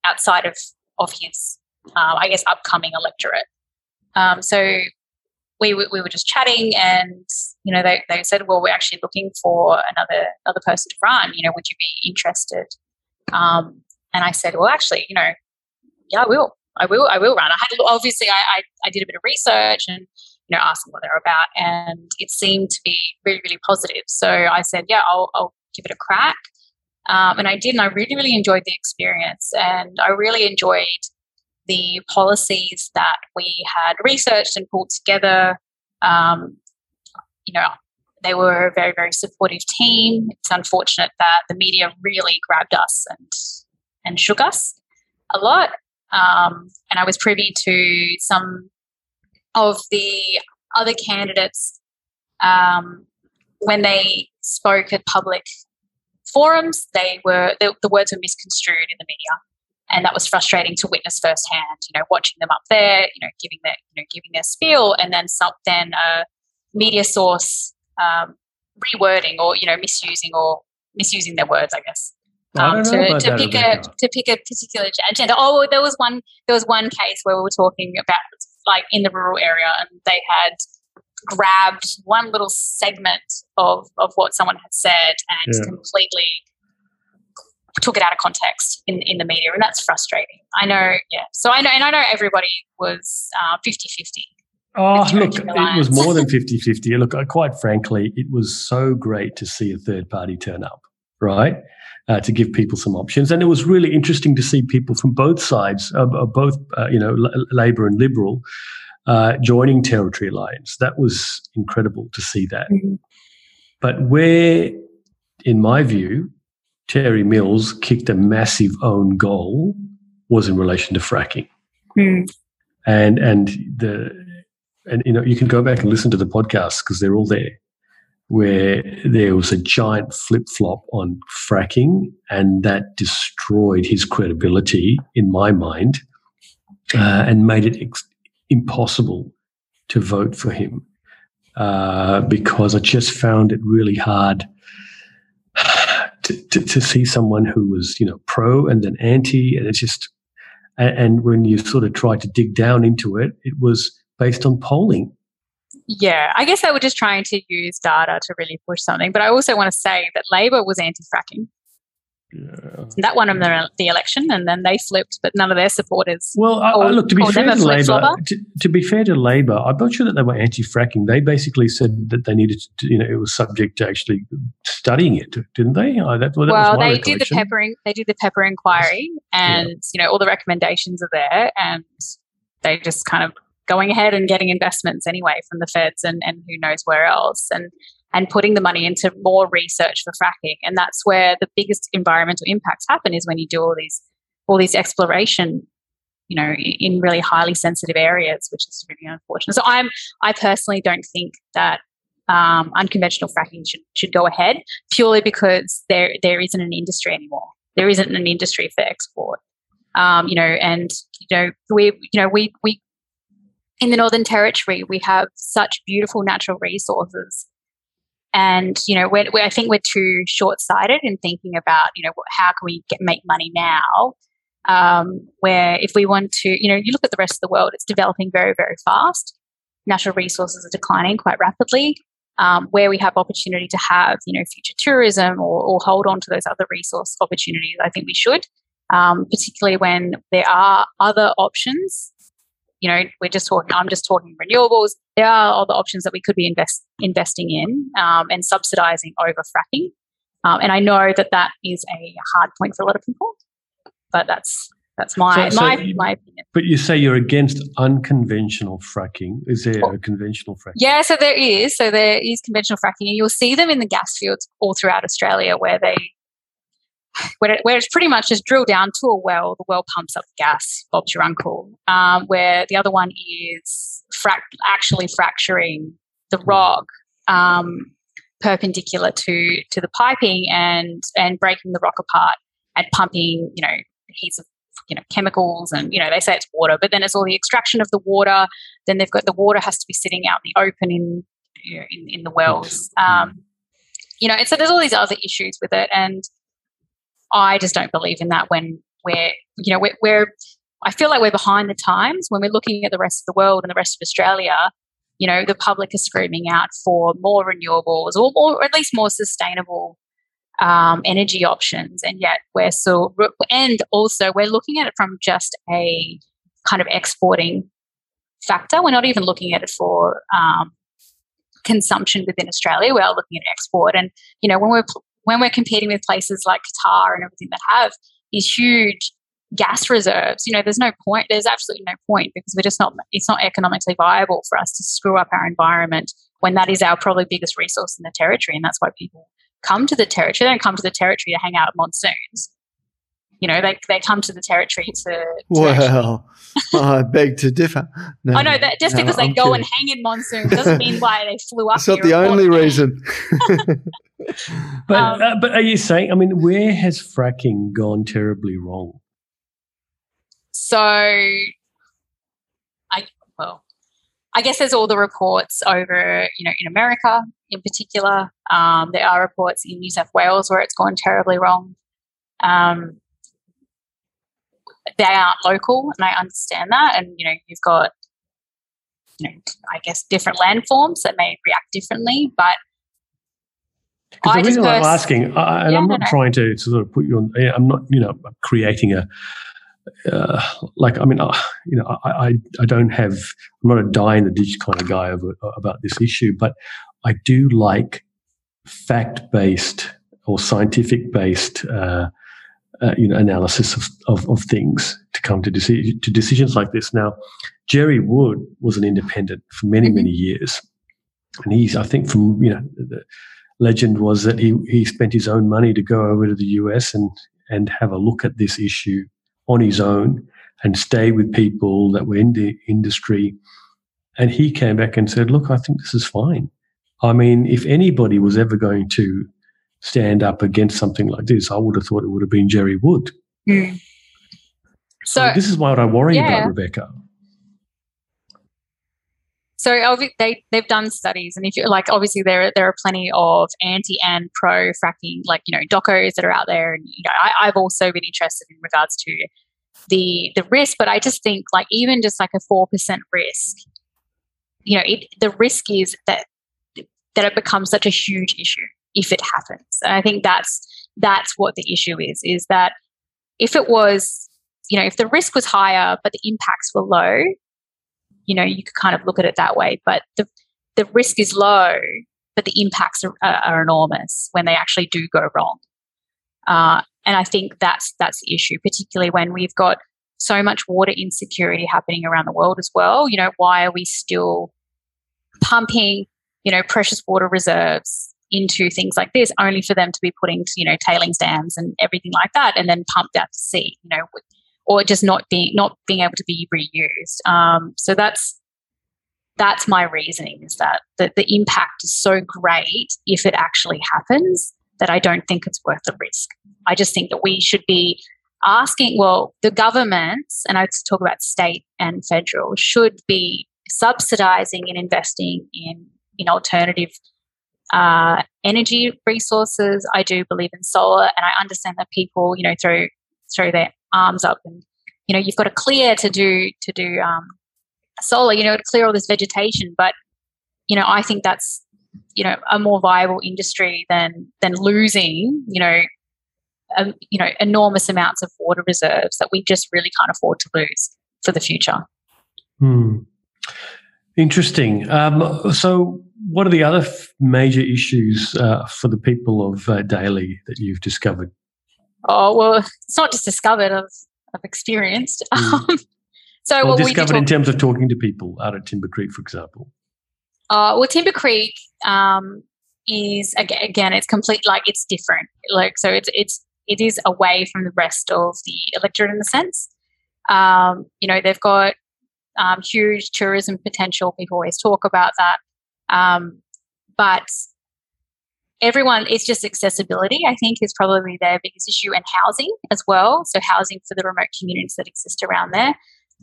outside of of his, uh, I guess, upcoming electorate. Um, so we, we were just chatting and you know they, they said well we're actually looking for another another person to run. You know would you be interested? Um, and i said well actually you know yeah i will. I will i will run. I had obviously I, I, I did a bit of research and you know asked them what they're about and it seemed to be really really positive so i said yeah i'll, I'll give it a crack um, and i did and i really really enjoyed the experience and i really enjoyed the policies that we had researched and pulled together. Um, you know, they were a very, very supportive team. It's unfortunate that the media really grabbed us and and shook us a lot. Um, and I was privy to some of the other candidates um, when they spoke at public forums. They were the, the words were misconstrued in the media and that was frustrating to witness firsthand. You know, watching them up there, you know, giving their you know giving their spiel, and then some then a media source um, rewording or you know misusing or misusing their words, I guess. Um, to, to pick a to pick a particular agenda. Oh, there was one there was one case where we were talking about like in the rural area, and they had grabbed one little segment of of what someone had said and yeah. completely took it out of context in, in the media, and that's frustrating. I know, yeah. So I know, and I know everybody was uh, 50 50. Oh, look, it was more than 50 50. Look, quite frankly, it was so great to see a third party turn up, right? Uh, to give people some options. And it was really interesting to see people from both sides, uh, both, uh, you know, L- Labor and Liberal, uh, joining Territory Alliance. That was incredible to see that. Mm-hmm. But where, in my view, Terry Mills kicked a massive own goal was in relation to fracking. Mm. And and the and you know you can go back and listen to the podcasts because they're all there where there was a giant flip flop on fracking and that destroyed his credibility in my mind uh, and made it ex- impossible to vote for him uh, because I just found it really hard to, to, see someone who was, you know, pro and then anti, and it's just, and, and when you sort of try to dig down into it, it was based on polling. Yeah, I guess they were just trying to use data to really push something. But I also want to say that Labor was anti fracking. Yeah. That won them the, the, election, and then they flipped, but none of their supporters. Well, I, I look to be fair to Labor. To, to, be fair to Labor, I'm not sure that they were anti-fracking. They basically said that they needed, to, you know, it was subject to actually studying it, didn't they? Oh, that, well, that well they did the peppering. They did the pepper inquiry, and yeah. you know all the recommendations are there, and they just kind of going ahead and getting investments anyway from the feds and, and who knows where else. And and putting the money into more research for fracking. And that's where the biggest environmental impacts happen is when you do all these all these exploration, you know, in really highly sensitive areas, which is really unfortunate. So I'm I personally don't think that um, unconventional fracking should should go ahead purely because there there isn't an industry anymore. There isn't an industry for export. Um, you know, and you know we you know we we in the Northern Territory we have such beautiful natural resources. And you know we're, we're, i think we're too short-sighted in thinking about you know how can we get, make money now? Um, where if we want to you know you look at the rest of the world it's developing very very fast. Natural resources are declining quite rapidly. Um, where we have opportunity to have you know future tourism or, or, hold on to those other resource opportunities i think we should. Um, particularly when there are other options you know, we're just talking, I'm just talking renewables. There are other options that we could be invest, investing in um, and subsidizing over fracking. Um, and I know that that is a hard point for a lot of people, but that's that's my so, my, so you, my opinion. But you say you're against unconventional fracking. Is there a conventional fracking? Yeah, so there is. So there is conventional fracking, and you'll see them in the gas fields all throughout Australia, where they where, it, where it's pretty much just drilled down to a well. The well pumps up gas. Bob's your uncle. Um, where the other one is frac- actually fracturing the rock um, perpendicular to to the piping and and breaking the rock apart and pumping you know heaps of you know chemicals and you know they say it's water but then it's all the extraction of the water then they've got the water has to be sitting out in the open in you know, in, in the wells um, you know so there's all these other issues with it and I just don't believe in that when we're, you know, we're, we're, I feel like we're behind the times when we're looking at the rest of the world and the rest of Australia. You know, the public is screaming out for more renewables or, or at least more sustainable um, energy options, and yet we're so. And also, we're looking at it from just a kind of exporting factor. We're not even looking at it for um, consumption within Australia. We are looking at export, and you know, when we're when we're competing with places like Qatar and everything that have these huge gas reserves, you know, there's no point. There's absolutely no point because we're just not. It's not economically viable for us to screw up our environment when that is our probably biggest resource in the territory, and that's why people come to the territory. They don't come to the territory to hang out at monsoons. You know, they, they come to the territory to. to well, I beg to differ. No, oh no, that, just no, because they I'm go kidding. and hang in monsoon doesn't mean why they flew up. It's not the only reason. but um, uh, but are you saying? I mean, where has fracking gone terribly wrong? So, I well, I guess there's all the reports over, you know, in America in particular. Um, there are reports in New South Wales where it's gone terribly wrong. Um, they aren't local, and I understand that. And you know, you've got, you know, I guess different landforms that may react differently, but because the reason I'm asking, I, and yeah, I'm not no, trying to sort of put you on, I'm not, you know, creating a, uh, like, I mean, uh, you know, I, I, I, don't have, I'm not a die in the ditch kind of guy over, about this issue, but I do like fact based or scientific based, uh, uh, you know, analysis of, of, of, things to come to, deci- to decisions like this. Now, Gerry Wood was an independent for many, mm-hmm. many years. And he's, I think, from, you know, the, legend was that he, he spent his own money to go over to the US and, and have a look at this issue on his own and stay with people that were in the industry. And he came back and said, Look, I think this is fine. I mean, if anybody was ever going to stand up against something like this, I would have thought it would have been Gerry Wood. Mm. So, so, this is what I worry yeah. about, Rebecca. So they they've done studies, and if you like, obviously there there are plenty of anti and pro fracking, like you know docos that are out there, and you know I, I've also been interested in regards to the the risk, but I just think like even just like a four percent risk, you know, it, the risk is that that it becomes such a huge issue if it happens, and I think that's that's what the issue is is that if it was you know if the risk was higher but the impacts were low you know, you could kind of look at it that way. But the, the risk is low, but the impacts are, are enormous when they actually do go wrong. Uh, and I think that's that's the issue, particularly when we've got so much water insecurity happening around the world as well. You know, why are we still pumping you know, precious water reserves into things like this, only for them to be put into, you know, tailings dams and everything like that, and then pumped out to sea, you know, or just not being not being able to be reused. Um, so that's that's my reasoning is that the, the impact is so great if it actually happens that I don't think it's worth the risk. I just think that we should be asking, well, the governments, and I talk about state and federal, should be subsidizing and investing in, in alternative uh, energy resources. I do believe in solar, and I understand that people, you know, throw throw their arms up and you know you've got to clear to do to do um, solar, you know, to clear all this vegetation. But you know, I think that's you know a more viable industry than than losing you know um, you know enormous amounts of water reserves that we just really can't afford to lose for the future. Hmm. Interesting. Um, so, what are the other f- major issues uh, for the people of uh, Daly that you've discovered? Oh well, it's not just discovered; I've, I've experienced. Mm. so, well, discovered we in terms of talking to people out at Timber Creek, for example. Uh, well, Timber Creek um, is again, it's complete like it's different. Like so, it's it's it is away from the rest of the electorate in a sense. Um, you know, they've got um, huge tourism potential. People always talk about that, um, but everyone it's just accessibility i think is probably their biggest issue and housing as well. So housing for the remote communities that exist around there.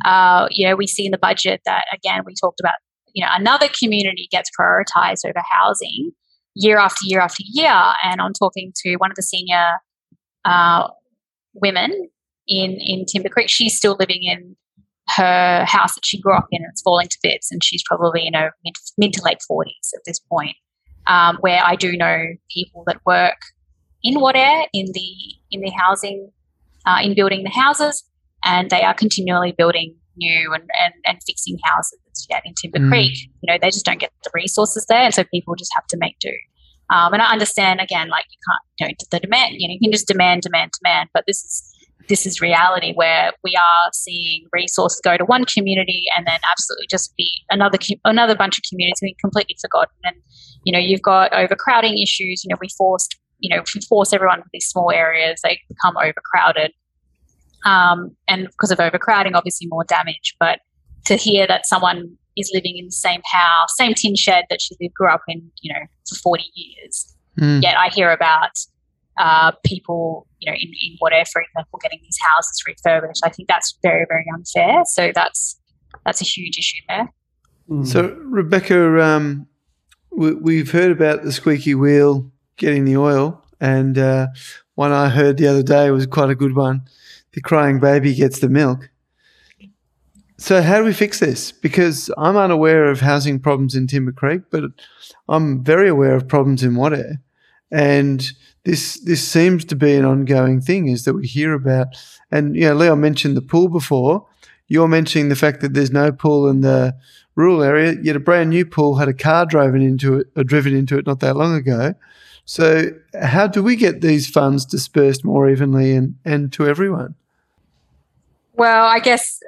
Uh, you know we see in the budget that again we talked about you know another community gets prioritized over housing year after year after year. And i'm talking to one of the senior uh, women in in timber creek. She's still living in her house that she grew up in and it's falling to bits and she's probably you know mid, mid to late 40s at this point um, where i do know people that work in Wadeye in the in the housing uh, in building the houses and they are continually building new and, and, and fixing houses yet in Timber mm. Creek. You know, they just don't get the resources there. And so people just have to make do. Um, and I understand again, like you can't, you know, the demand, you know, you can just demand, demand, demand, but this is, this is reality where we are seeing resources go to one community and then absolutely just be another another bunch of communities being completely forgotten. And you know, you've got overcrowding issues. You know, we forced you know, we force everyone to these small areas, they become overcrowded. Um, and because of overcrowding, obviously more damage. But to hear that someone is living in the same house, same tin shed that she grew up in, you know, for 40 years. Mm. Yet I hear about uh, people, you know, in, in whatever, for example, getting these houses refurbished. I think that's very, very unfair. So that's that's a huge issue there. Mm. So Rebecca, um, we, have heard about the squeaky wheel getting the oil, and uh, one I heard the other day was quite a good one. The crying baby gets the milk. So how do we fix this? Because I'm unaware of housing problems in Timber Creek, but I'm very aware of problems in Wadeye, And this this seems to be an ongoing thing is that we hear about and you know, Leon mentioned the pool before. You're mentioning the fact that there's no pool in the rural area, yet a brand new pool had a car driven into it or driven into it not that long ago. So how do we get these funds dispersed more evenly and, and to everyone? Well, I guess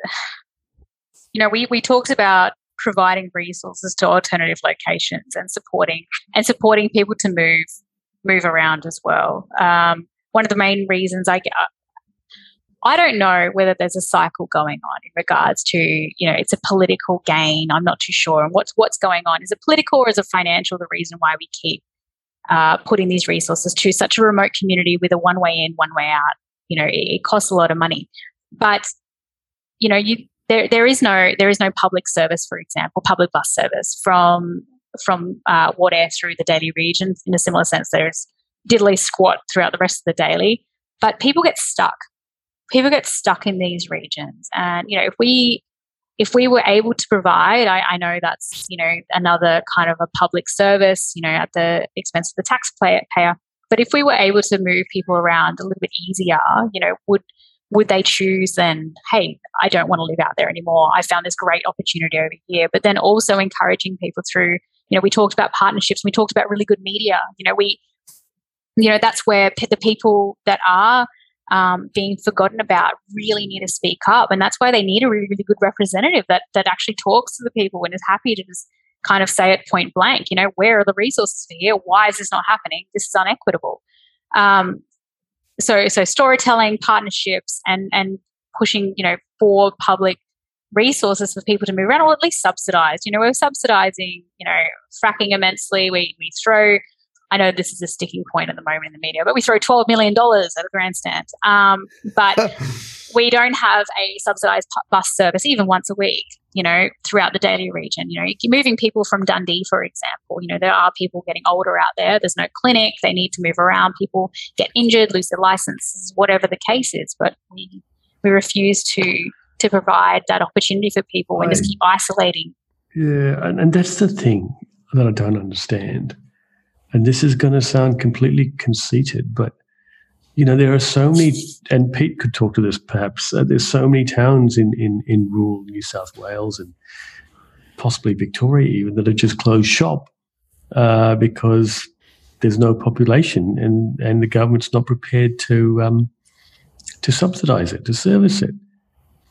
you know, we, we talked about providing resources to alternative locations and supporting and supporting people to move move around as well. Um, one of the main reasons I get, I don't know whether there's a cycle going on in regards to you know it's a political gain. I'm not too sure, and what's what's going on is it political or is it financial? The reason why we keep uh, putting these resources to such a remote community with a one way in, one way out. You know, it, it costs a lot of money, but you know you there there is no there is no public service, for example, public bus service from from uh, Wadeye through the Daly region. In a similar sense, there's diddly squat throughout the rest of the Daly. but people get stuck. People get stuck in these regions, and you know if we if we were able to provide, I, I, know that's you know another kind of a public service, you know, at the expense of the taxpayer. But if we were able to move people around a little bit easier, you know, would would they choose then, hey, I don't want to live out there anymore. I found this great opportunity over here. But then also encouraging people through, you know, we talked about partnerships, we talked about really good media. You know, we, you know, that's where the people that are um, being forgotten about really need to speak up. And that's why they need a really, really good representative that that actually talks to the people and is happy to just kind of say it point blank. You know, where are the resources for here? Why is this not happening? This is unequitable. Um, so, so storytelling, partnerships, and and pushing, you know, for public resources for people to move around, or at least subsidized. You know, we're subsidizing, you know, fracking immensely. We we throw. I know this is a sticking point at the moment in the media, but we throw twelve million dollars at a grandstand. Um, but we don't have a subsidized bus service even once a week. You know, throughout the Daly region. You know, you're moving people from Dundee, for example. You know, there are people getting older out there. There's no clinic. They need to move around. People get injured, lose their licenses, whatever the case is. But we we refuse to to provide that opportunity for people and just keep isolating. Yeah, and, and that's the thing that I don't understand. And this is going to sound completely conceited, but you know there are so many, and Pete could talk to this perhaps. Uh, there's so many towns in, in in rural New South Wales and possibly Victoria even that have just closed shop uh, because there's no population and and the government's not prepared to um, to subsidise it to service it.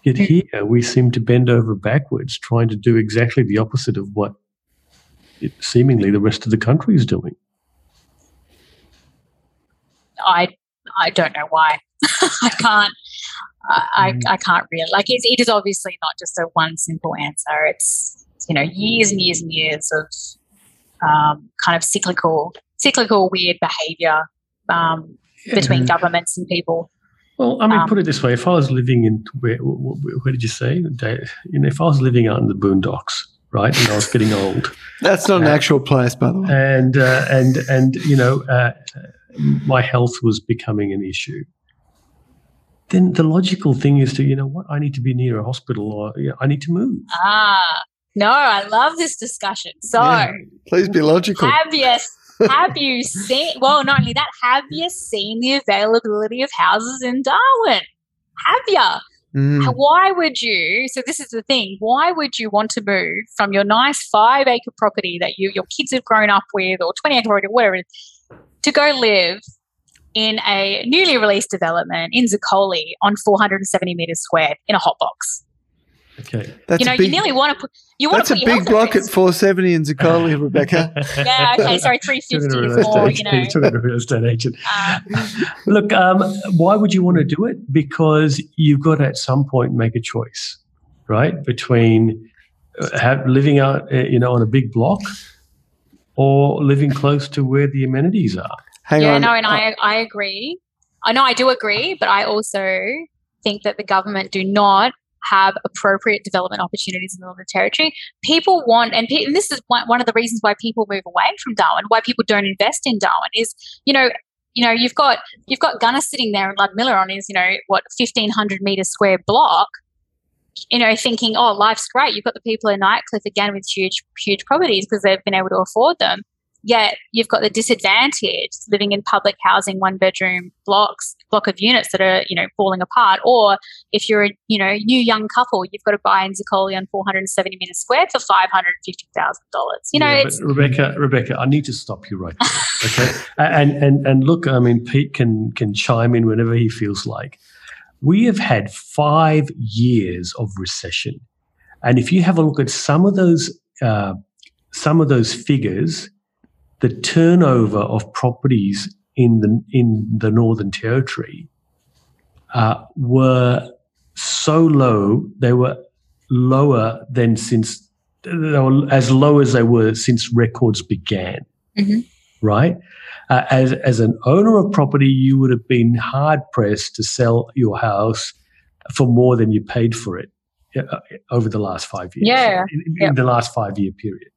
Yet here we seem to bend over backwards trying to do exactly the opposite of what it, seemingly the rest of the country is doing. I I don't know why. I can't. I, mm. I can't really like it's, it is obviously not just a one simple answer. It's you know years and years and years of um, kind of cyclical cyclical weird behavior um, yeah. between governments and people. Well, I mean, um, put it this way: if I was living in where, where, where did you say? You know, if I was living out in the boondocks, right, and I was getting old. That's not uh, an actual place, by the way. And uh, and and you know, uh, my health was becoming an issue. Then the logical thing is to, you know, what I need to be near a hospital, or you know, I need to move. Ah, no, I love this discussion. So, yeah, please be logical. Have you have you seen, well, not only that, have you seen the availability of houses in Darwin? Have you? Mm. Why would you? So, this is the thing why would you want to move from your nice five acre property that you, your kids have grown up with, or 20 acre property, whatever, to go live in a newly released development in Zuccoli on 470 meters squared in a hot box? Okay. That's you know, big, you nearly want to put you want that's to put a big block at, 470 in Zuccoli, Rebecca. yeah. Okay. Sorry, 350 more. You know, to a real estate agent. Um, Look, um, why would you want to do it? Because you've got to at some point make a choice, right, between uh, have, living out, uh, you know, on a big block, or living close to where the amenities are. Hang yeah. On. No, and I I agree. I know I do agree, but I also think that the government do not have appropriate development opportunities in the Northern Territory. People want, and, pe- and this is one, of the reasons why people move away from Darwin, why people don't invest in Darwin is, you know, you know, you've got you've got Gunner sitting there and Ludmilla on his, you know, what fifteen hundred meter square block, you know, thinking, oh, life's great. You've got the people in Nightcliff again with huge, huge properties because they've been able to afford them. Yet you've got the disadvantage living in public housing, one bedroom blocks, block of units that are, you know, falling apart. Or if you're a, you know, new young couple, you've got to buy in Zuccoli on 470 meters squared for $550,000. You know, yeah, Rebecca, Rebecca, I need to stop you right there. Okay. and, and, and look, I mean, Pete can, can chime in whenever he feels like. We have had five years of recession. And if you have a look at some of those, uh, some of those figures, the turnover of properties in the in the Northern Territory uh, were so low; they were lower than since they were as low as they were since records began. Mm-hmm. Right? Uh, as as an owner of property, you would have been hard pressed to sell your house for more than you paid for it uh, over the last five years. Yeah, in, in the last five year period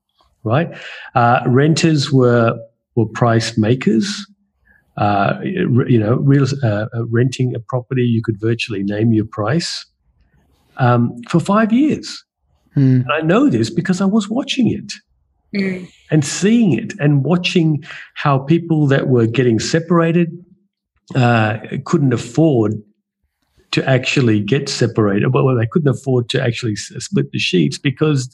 right? Uh, renters were were price makers. Uh, you know, real, uh, uh, renting a property, you could virtually name your price um, for five years. Mm. And I know this because I was watching it mm. and seeing it and watching how people that were getting separated uh, couldn't afford to actually get separated. Well, they couldn't afford to actually split the sheets because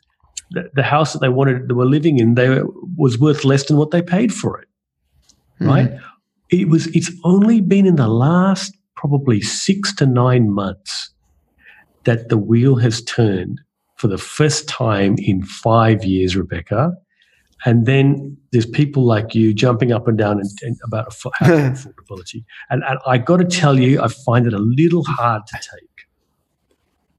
the, the house that they wanted, they were living in, they was worth less than what they paid for it. Mm. Right? It was. It's only been in the last probably six to nine months that the wheel has turned for the first time in five years, Rebecca. And then there's people like you jumping up and down and, and about affordability. And, and I got to tell you, I find it a little hard to take.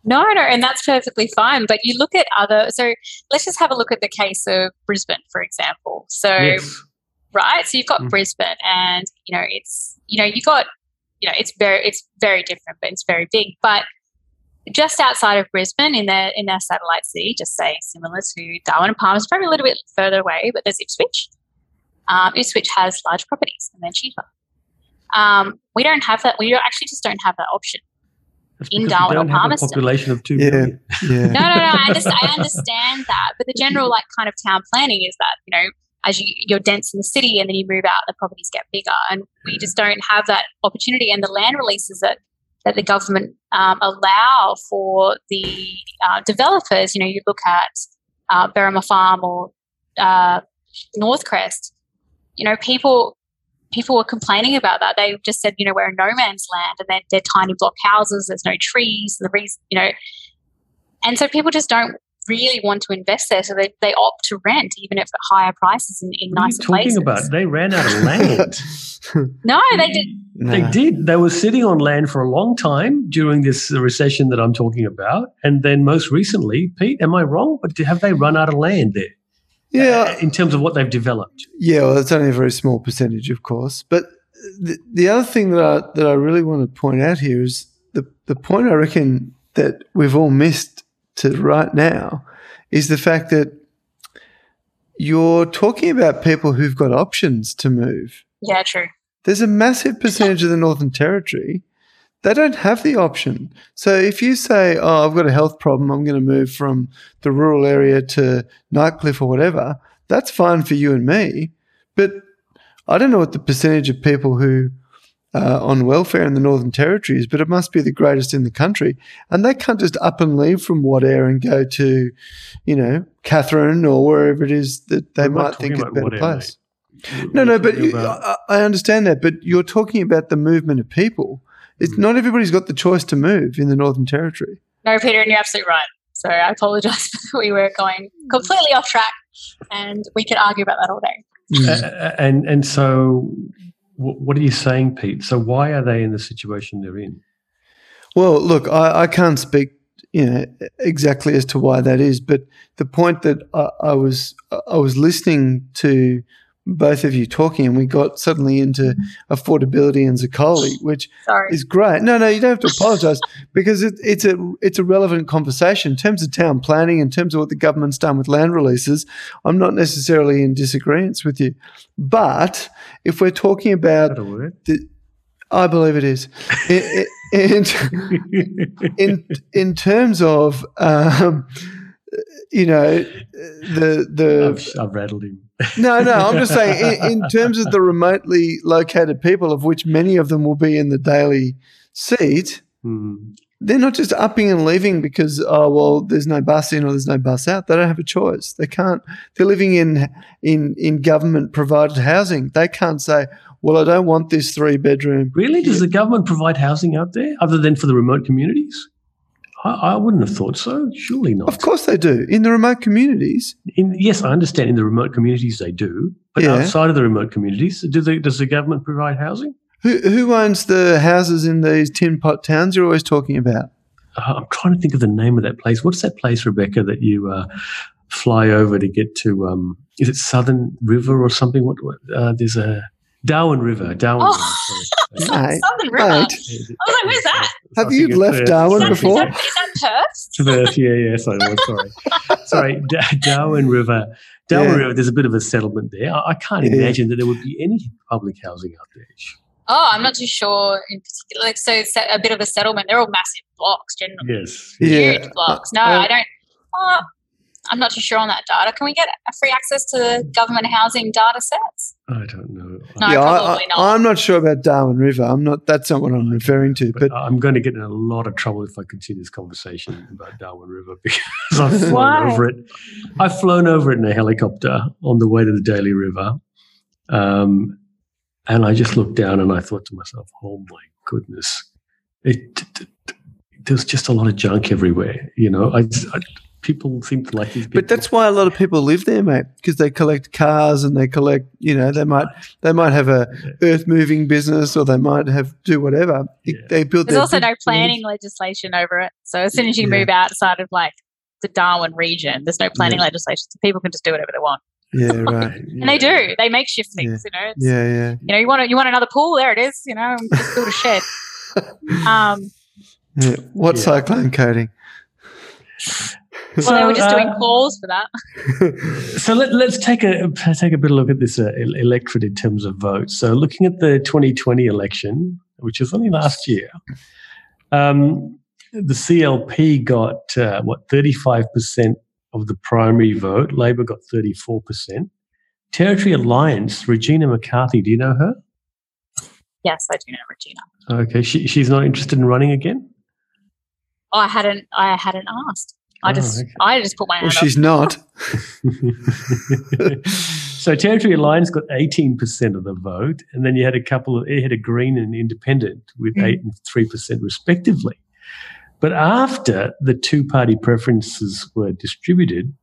No, no, and that's perfectly fine. But you look at other, so let's just have a look at the case of Brisbane, for example. So, yes. right, so you've got mm. Brisbane, and you know it's you know you got you know it's very it's very different, but it's very big. But just outside of Brisbane, in their in their satellite city, just say similar to Darwin and Palm, it's probably a little bit further away, but there's Ipswich. Um, Ipswich has large properties and they're cheaper. Um, we don't have that. We actually just don't have that option in Darwin or Palmerston. population of two yeah. million. Yeah. no, no, no. I, just, I understand that, but the general like kind of town planning is that you know as you, you're dense in the city and then you move out, the properties get bigger, and we just don't have that opportunity. And the land releases that that the government um, allow for the uh, developers. You know, you look at uh, Berrima Farm or uh, Northcrest. You know, people people were complaining about that. They just said, you know, we're in no man's land, and they're, they're tiny block houses. There's no trees. The reason, you know, and so people just don't really want to invest there, so they, they opt to rent, even if at higher prices in, in what nicer are you talking places. about? They ran out of land. no, they did. They did. They were sitting on land for a long time during this recession that I'm talking about, and then most recently, Pete, am I wrong? But have they run out of land there? Yeah, uh, in terms of what they've developed. Yeah, well, that's only a very small percentage, of course. But the, the other thing that I that I really want to point out here is the the point I reckon that we've all missed to right now is the fact that you're talking about people who've got options to move. Yeah, true. There's a massive percentage of the Northern Territory they don't have the option. So if you say, "Oh, I've got a health problem, I'm going to move from the rural area to Nightcliff or whatever," that's fine for you and me. But I don't know what the percentage of people who are on welfare in the Northern Territory is, but it must be the greatest in the country. And they can't just up and leave from Wadeye and go to, you know, Katherine or wherever it is that they might think is a better place. No, no, but you, I, I understand that. But you're talking about the movement of people. It's not everybody's got the choice to move in the Northern Territory. No, Peter, and you're absolutely right. So I apologise that we were going completely off track, and we could argue about that all day. Mm. Uh, and and so, what are you saying, Pete? So why are they in the situation they're in? Well, look, I, I can't speak you know exactly as to why that is, but the point that I, I was I was listening to both of you talking, and we got suddenly into affordability and Zuccoli, which Sorry. is great. No, no, you don't have to apologise because it, it's a it's a relevant conversation in terms of town planning, in terms of what the government's done with land releases. I'm not necessarily in disagreement with you, but if we're talking about the, I believe it is. in, in, in, in terms of um, you know the the I've, I've rattled him no, no. I'm just saying, in, in, terms of the remotely located people, of which many of them will be in the Daly seat, mm. they're not just upping and leaving because oh well, there's no bus in or there's no bus out. They don't have a choice. They can't. They're living in in in government provided housing. They can't say, well, I don't want this three bedroom. Really? Does the government provide housing out there other than for the remote communities? I, I, wouldn't have thought so. Surely not. Of course they do. In the remote communities. In, yes, I understand. In the remote communities they do, but yeah. outside of the remote communities, do they, does the government provide housing? Who, who owns the houses in these tin pot towns you're always talking about? Uh, I'm trying to think of the name of that place. What's that place, Rebecca, that you uh, fly over to get to? Um, is it Southern River or something? What? what uh, there's a Darwin River. Darwin. Oh. River, Southern River. Mate. I was like, where's that? Have you left Perth. Darwin is before? Is that, is that Perth? Perth, yeah, yes, I was. Sorry, sorry. D- Darwin River. Darwin yeah. River. There's a bit of a settlement there. I, I can't yeah. imagine that there would be any public housing out there. Oh, I'm not too sure in particular. Like, so it's a bit of a settlement. They're all massive blocks, generally. Yes. Huge yeah. blocks. No, uh, I don't. Oh, I'm not too sure on that data. Can we get a free access to government housing data sets? I don't know. No, yeah, probably I, not. I'm not sure about Darwin River. I'm not. That's not what I'm referring to. But, but, I'm going to get in a lot of trouble if I continue this conversation about Darwin River because I've flown Why? over it. I've flown over it in a helicopter on the way to the Daly River, um, and I just looked down and I thought to myself, "Oh my goodness, it, it, it, there's just a lot of junk everywhere." You know, I, I people seem to like these people. But that's why a lot of people live there, mate, because they collect cars and they collect. You know, they might they might have a earth moving business or they might have do whatever. Yeah. They build. There's also no planning legislation over it. So as soon as you Yeah. move outside of like the Darwin region, there's no planning legislation. So people can just do whatever they want. Yeah, right. And they do. They make shift things, you know. It's, Yeah, yeah. You know, you want to, you want another pool? There it is. You know, just build a shed. Um, yeah. What Yeah. cyclone coating? well, they were just doing uh, calls for that. So let, let's take a take a bit of look at this uh, electorate in terms of votes. So looking at the 2020 election, which was only last year, um, the CLP got uh, what 35 percent of the primary vote. Labor got 34 percent. Territory Alliance, Regina McCarthy. Do you know her? Yes, I do know Regina. Okay, she, she's not interested in running again. Oh, I hadn't, I hadn't asked. I Oh, just, okay. I just put my Well, hand up. she's not. so Territory Alliance got 18% of the vote, and then you had a couple of, you had a Green and Independent with Mm. 8 and 3% respectively. But after the two party preferences were distributed,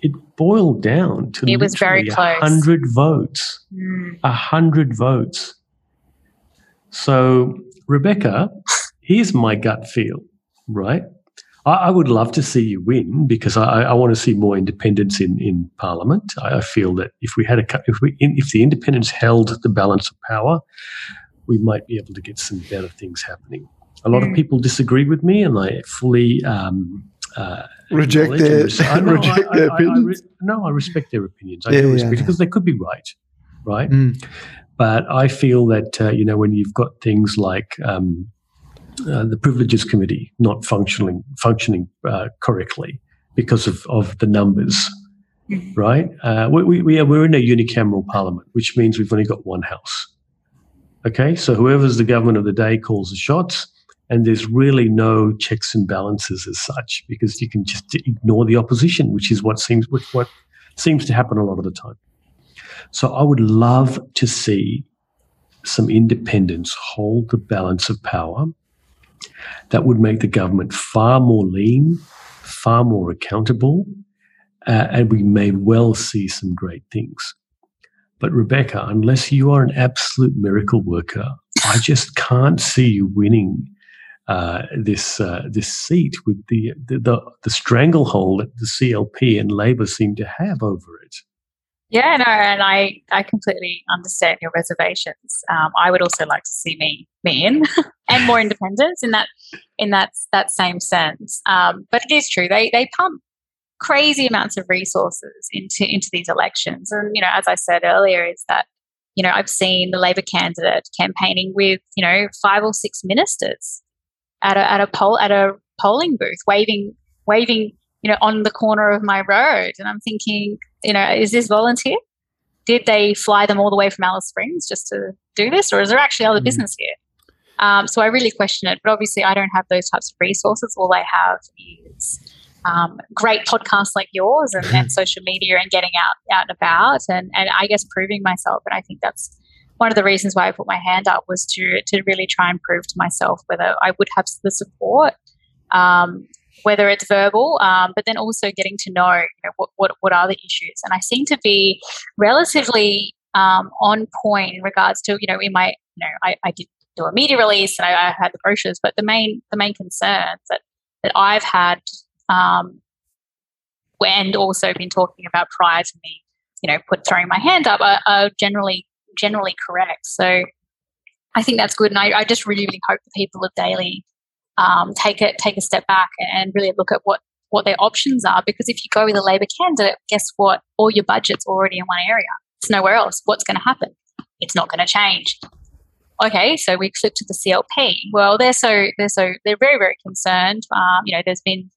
it boiled down to It was very literally close. 100 votes. Mm. 100 votes. So, Rebecca, here's my gut feel, right? I, I would love to see you win because I, I want to see more independence in, in Parliament. I, I feel that if we had a if we if the independents held the balance of power, we might be able to get some better things happening. A lot of Mm. people disagree with me, and I fully um, uh, Reject their I know, reject I- their I- I re- opinions. no, I respect their opinions. I Yeah, do respect yeah. because they could be right, right? Mm. But I feel that uh, you know when you've got things like um, uh, the Privileges Committee not functioning functioning uh, correctly because of, of the numbers, Mhm. right? Uh, we, we, we are, we're in a unicameral parliament, which means we've only got one house. Okay, so whoever's the government of the day calls the shots, and there's really no checks and balances as such because you can just ignore the opposition, which is what seems what, what seems to happen a lot of the time. So I would love to see some independence hold the balance of power. That would make the government far more lean, far more accountable, uh, and we may well see some great things. But Rebecca, unless you are an absolute miracle worker, I just can't see you winning uh, this uh, this seat with the, the the the stranglehold that the CLP and Labor seem to have over it. Yeah, no, and I, I completely understand your reservations. Um, I would also like to see me, me in, and more independence in that, in that, that same sense. Um, but it is true they, they pump crazy amounts of resources into into these elections, and you know, as I said earlier, is that you know I've seen the Labor candidate campaigning with you know five or six ministers at a at a poll at a polling booth, waving waving you know on the corner of my road, and I'm thinking you know, is this volunteer? Did they fly them all the way from Alice Springs just to do this, or is there actually other Mm. business here? Um, so I really question it. But obviously, I don't have those types of resources. All I have is um, great podcasts like yours and, and social media and getting out out and about, and and I guess proving myself. And I think that's one of the reasons why I put my hand up was to to really try and prove to myself whether I would have the support. Um, whether it's verbal, um, but then also getting to know, you know what, what, what are the issues. And I seem to be relatively um, on point in regards to, you know, in my, you know, I, I did do a media release and I, I had the brochures, but the main the main concerns that that I've had um, and also been talking about prior to me, you know, put throwing my hand up are, are generally generally correct. So I think that's good, and I, I just really really hope the people of Daly um, take it take a step back and really look at what what their options are because if you go with a Labor candidate, guess what? All your budget's already in one area. It's nowhere else. What's going to happen? It's not going to change. Okay, so we flip to the CLP. Well, they're so they're so they're very very concerned. Um, you know, there's been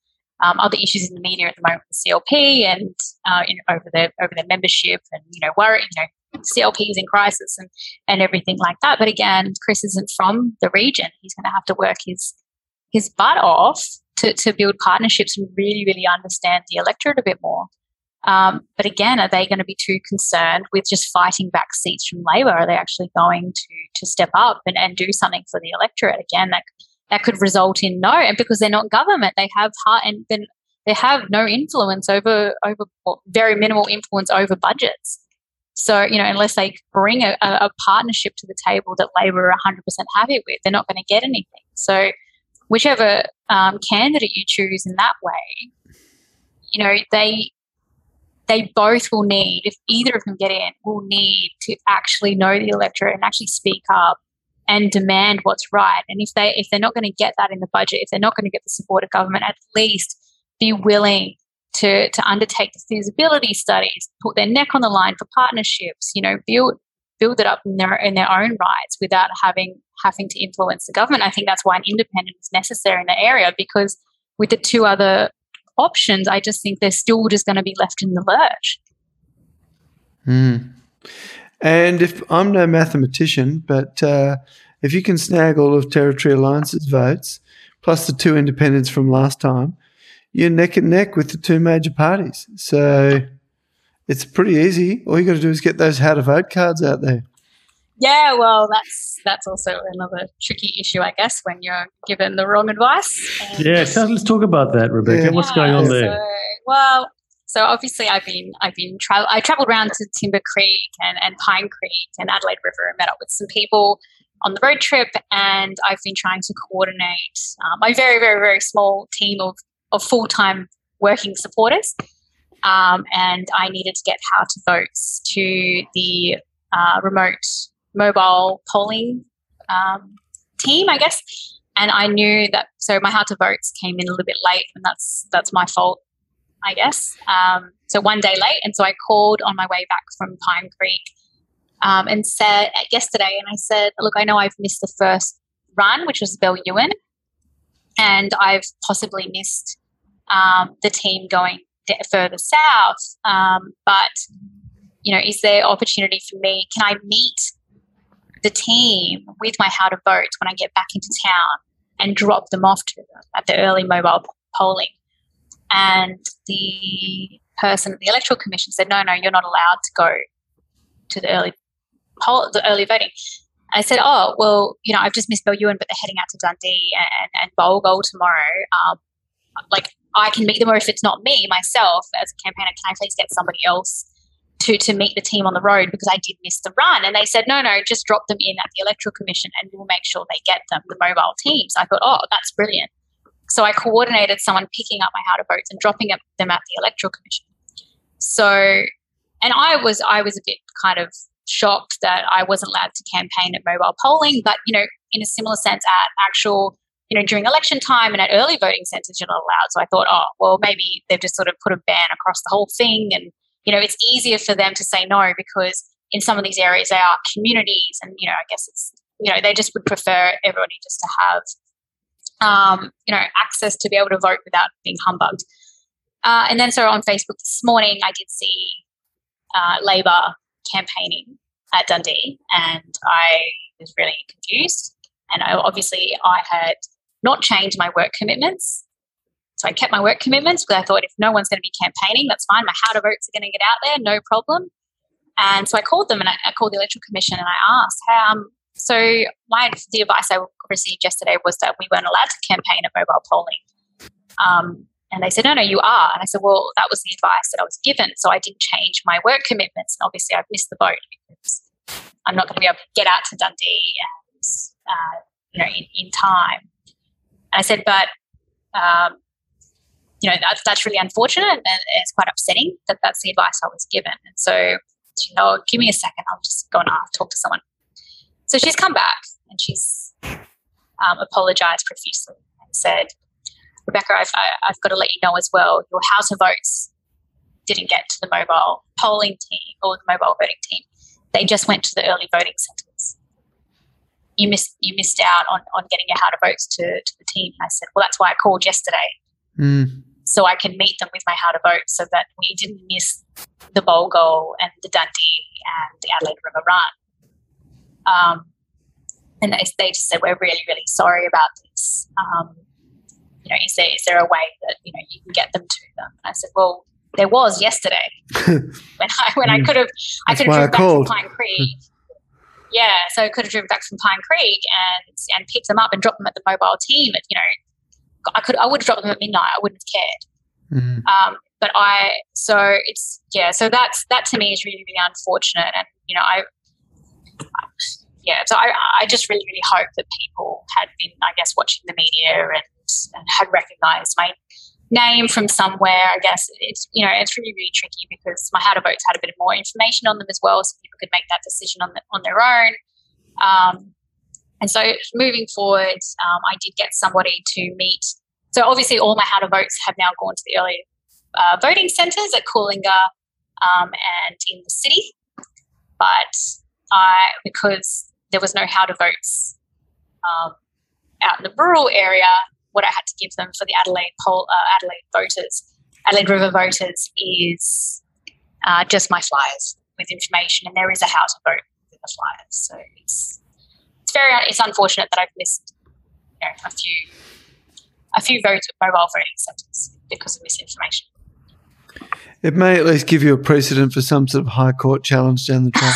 um, other issues in the media at the moment with the CLP and uh, in, over their over their membership and you know worry you know CLP is in crisis and and everything like that. But again, Chris isn't from the region. He's going to have to work his his butt off to, to build partnerships and really, really understand the electorate a bit more. Um, but again, are they going to be too concerned with just fighting back seats from Labor? Are they actually going to to step up and, and do something for the electorate? Again, that that could result in no, and because they're not government, they have hard and then they have no influence over over well, very minimal influence over budgets. So you know, unless they bring a, a partnership to the table that Labor are 100% happy with, they're not going to get anything. So whichever um, candidate you choose in that way, you know, they they both will need, if either of them get in, will need to actually know the electorate and actually speak up and demand what's right. And if they if they're not going to get that in the budget, if they're not going to get the support of government, at least be willing to to undertake the feasibility studies, put their neck on the line for partnerships, you know, build build it up in their in their own rights without having having to influence the government. I think that's why an independent is necessary in the area because with the two other options, I just think they're still just going to be left in the lurch. Mm. And if I'm no mathematician, but uh, if you can snag all of Territory Alliance's votes, plus the two independents from last time, you're neck and neck with the two major parties. So it's pretty easy. All you got to do is get those how to vote cards out there. Yeah, well, that's that's also another tricky issue, I guess, when you're given the wrong advice. yeah, so let's talk about that, Rebecca. Yeah. What's going on there? So, well, so obviously, I've been I've been travel I travelled around to Timber Creek and, and Pine Creek and Adelaide River and met up with some people on the road trip, and I've been trying to coordinate uh, my very very very small team of of full time working supporters. Um, and I needed to get how to votes to the uh, remote mobile polling um, team, I guess. And I knew that so my how to votes came in a little bit late, and that's that's my fault I guess. Um, so one day late. And so I called on my way back from Pine Creek um, and said yesterday, and I said, look, I know I've missed the first run, which was Belyuen, and I've possibly missed um, the team going further south. Um, but, you know, is there opportunity for me? Can I meet the team with my how to vote when I get back into town and drop them off to them at the early mobile polling? And the person at the electoral commission said, "No, no, you're not allowed to go to the early poll, the early voting." I said, "Oh, well, you know, I've just missed Belyuen, but they're heading out to Dundee and, and Bulga tomorrow. Um, like, I can meet them, or if it's not me myself as a campaigner, can I please get somebody else to to meet the team on the road because I did miss the run?" And they said, "No, no, just drop them in at the electoral commission, and we'll make sure they get them the mobile teams." I thought, "Oh, that's brilliant." So I coordinated someone picking up my how to votes and dropping them at the electoral commission. So, and I was I was a bit kind of shocked that I wasn't allowed to campaign at mobile polling, but you know, in a similar sense, at actual you know during election time and at early voting centres, you're not allowed. So I thought, oh well, maybe they've just sort of put a ban across the whole thing, and you know, it's easier for them to say no because in some of these areas they are communities, and you know, I guess it's you know they just would prefer everybody just to have um, you know, access to be able to vote without being humbugged. Uh, and then so on Facebook this morning, I did see uh, Labor campaigning at Dundee, and I was really confused. And I, obviously, I had not changed my work commitments. So I kept my work commitments because I thought if no one's going to be campaigning, that's fine. My how to votes are going to get out there, no problem. And so I called them and I, I called the electoral commission and I asked, how, um, so my the advice I received yesterday was that we weren't allowed to campaign at mobile polling. Um, and they said, no, no, you are. And I said, well, that was the advice that I was given. So I didn't change my work commitments. And obviously, I've missed the boat because I'm not going to be able to get out to Dundee and, uh, you know, in, in, time. I said, but, um, you know, that's, that's really unfortunate and it's quite upsetting that that's the advice I was given. And so, you know, give me a second. I'll just go and talk to someone. So she's come back and she's um, apologized profusely and said, Rebecca, I've, I, have got to let you know as well, your House of Votes didn't get to the mobile polling team or the mobile voting team. They just went to the early voting centres. You missed you missed out on, on getting your how to votes to, to the team. And I said, well, that's why I called yesterday. Mm. So I can meet them with my how to vote so that we didn't miss the Bulga and the Dundee and the Adelaide River run. Um, and they, they just said, we're really, really sorry about this. Um, you know, is there, is there a way that, you know, you can get them to them? And I said, well, there was yesterday when I, when I mm. could have, I could have driven back from Pine Creek. yeah. So I could have driven back from Pine Creek and, and picked them up and dropped them at the mobile team. At, you know, I could, I would have dropped them at midnight. I wouldn't have cared. Mm. Um, but I, so it's yeah, so that's that to me is really really unfortunate, and you know I, yeah, so I I just really really hope that people had been I guess watching the media and and had recognised my name from somewhere. I guess it's you know it's really really tricky because my how to votes had a bit more information on them as well, so people could make that decision on the, on their own. Um, and so moving forward, um, I did get somebody to meet. So obviously, all my how to votes have now gone to the early uh, voting centres at Coolalinga um, and in the city, but I because there was no how to votes um, out in the rural area, what I had to give them for the Adelaide poll, uh, Adelaide voters, Adelaide River voters, is uh, just my flyers with information, and there is a how to vote with the flyers. So it's it's very it's unfortunate that I've missed you know, a few a few votes mobile voting centres because of misinformation. It may at least give you a precedent for some sort of high court challenge down the track.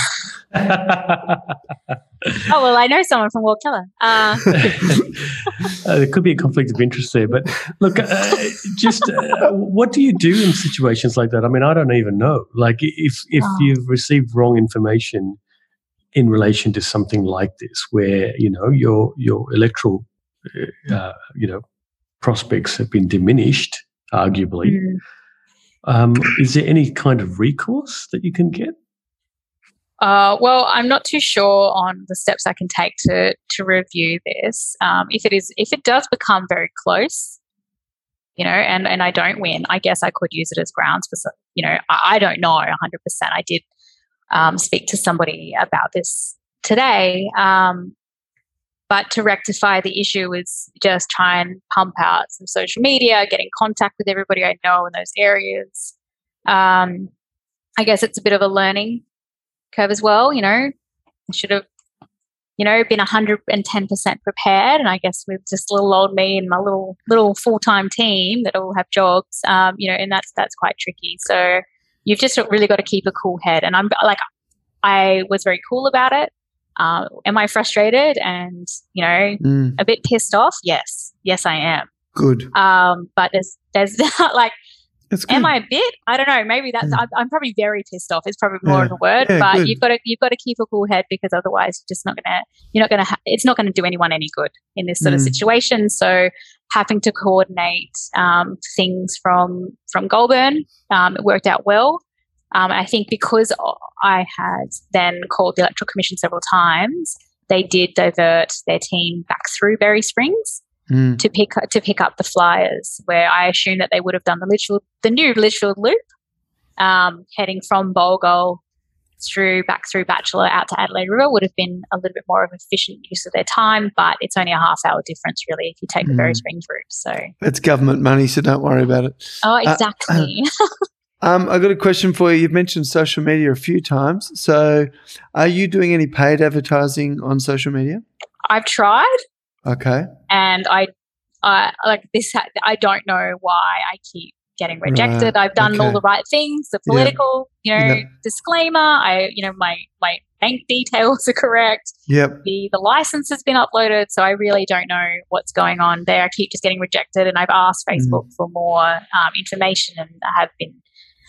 oh well, I know someone from Ward Keller. Uh, uh, there could be a conflict of interest there, but look, uh, just uh, what do you do in situations like that? I mean, I don't even know. Like, if if Oh. you've received wrong information in relation to something like this, where you know your your electoral, uh, you know, prospects have been diminished, arguably. mm. Um, is there any kind of recourse that you can get? Uh, well, I'm not too sure on the steps I can take to to review this. Um, if it is, if it does become very close, you know, and and I don't win, I guess I could use it as grounds for, you know, I, I don't know 100. percent I did um, speak to somebody about this today, um, but to rectify the issue is just try and pump out some social media, get in contact with everybody I know in those areas. Um, I guess it's a bit of a learning curve as well. You know, I should have, you know, been hundred and ten percent prepared. And I guess with just little old me and my little little full time team that all have jobs, um, you know, and that's that's quite tricky. So you've just really got to keep a cool head. And I'm like, I was very cool about it. Uh, am I frustrated and you know Mm, a bit pissed off? Yes, yes, I am. good. Um, but there's there's like. Am I a bit? I don't know. Maybe that's. Mm. I'm, I'm probably very pissed off. It's probably more Yeah. of a word, Yeah, but good. you've got to you've got to keep a cool head because otherwise, you're just not gonna. You're not gonna. Ha- it's not gonna do anyone any good in this sort of Mm. situation. So, having to coordinate um, things from from Goulburn, um, it worked out well. Um, I think because I had then called the electoral commission several times, they did divert their team back through Berry Springs Mm, to pick to pick up the flyers, where I assume that they would have done the Litchfield, the new Litchfield Loop, um, heading from Bulgol through back through Batchelor out to Adelaide River would have been a little bit more of an efficient use of their time, but it's only a half hour difference really if you take the Berry Mm. Springs route. So, it's government money, so don't worry about it. oh, exactly. Um, I got a question for you. You've mentioned social media a few times. So, are you doing any paid advertising on social media? I've tried, Okay. and I, I like this. Ha- I don't know why I keep getting rejected. Right, I've done all the right things. The political, you know, Yeah. disclaimer. I, you know, my my bank details are correct. Yep. The the license has been uploaded, so I really don't know what's going on there. I keep just getting rejected, and I've asked Mm. Facebook for more um, information, and I have been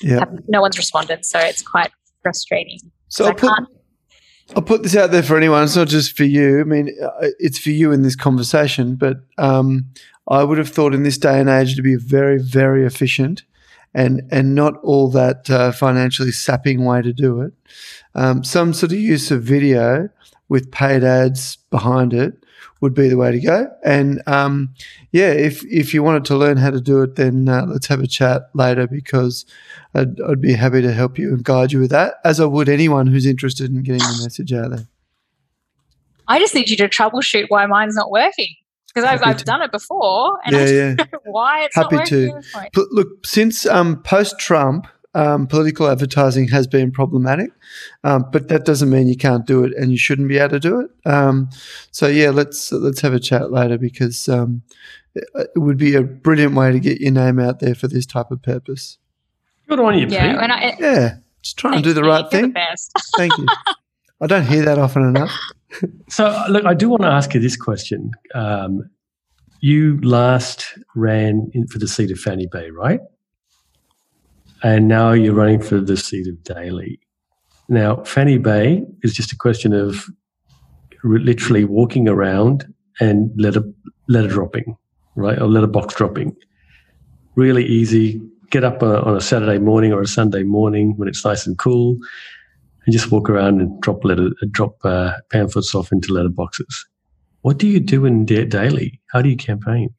Yep. have, no one's responded. So it's quite frustrating. So I I'll put, can't. I'll put this out there for anyone. It's not just for you. I mean, uh, it's for you in this conversation. But um, I would have thought in this day and age to be very, very efficient, and and not all that uh, financially sapping way to do it. Um, some sort of use of video with paid ads behind it would be the way to go. And um, yeah, if if you wanted to learn how to do it, then uh, let's have a chat later because I'd, I'd be happy to help you and guide you with that, as I would anyone who's interested in getting the message out there. I just need you to troubleshoot why mine's not working because I've, I've done it before, and I Yeah, yeah. don't know why it's Happy not working. to. at this point. But look, since um, post Trump, um, political advertising has been problematic, um, but that doesn't mean you can't do it and you shouldn't be able to do it. Um, so yeah, let's let's have a chat later because um, it, it would be a brilliant way to get your name out there for this type of purpose. Good on you, Yeah, Pete. and I, Yeah, just try and do the right thing. The best. Thank you. I don't hear that often enough. So, look, I do want to ask you this question. Um, you last ran in for the seat of Fanny Bay, right? And now you're running for the seat of Daly. Now, Fanny Bay is just a question of literally walking around and letter letter dropping, right, or letter box dropping. Really easy. Get up on a Saturday morning or a Sunday morning when it's nice and cool, and just walk around and drop letter, drop uh, pamphlets off into letter boxes. What do you do in Daly? How do you campaign?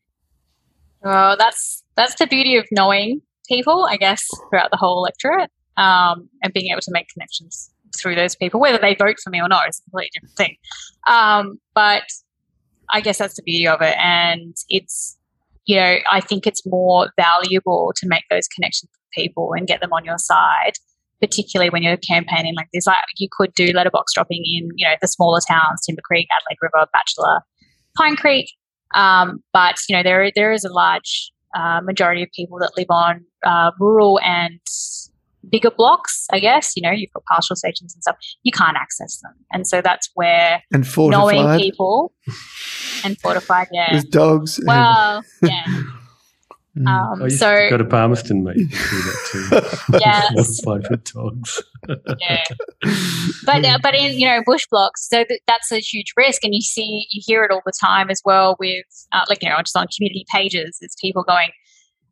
Oh, that's that's the beauty of knowing people, I guess, throughout the whole electorate, um, and being able to make connections through those people, whether they vote for me or not, is a completely different thing. Um, but I guess that's the beauty of it, and it's you know I think it's more valuable to make those connections with people and get them on your side particularly when you're campaigning like this. Like you could do letterbox dropping in, you know, the smaller towns, Timber Creek, Adelaide River, Batchelor, Pine Creek. Um, but you know, there there is a large uh, majority of people that live on uh, rural and bigger blocks. I guess you know you've got pastoral stations and stuff. You can't access them, and so that's where and fortified. knowing people and fortified, yeah, with dogs. Well, yeah. Mm. Um, I so go to Palmerston, mate. do that too. yes, fortified with dogs. yeah, but uh, but in you know bush blocks, so th- that's a huge risk, and you see you hear it all the time as well with uh, like you know just on community pages, it's people going.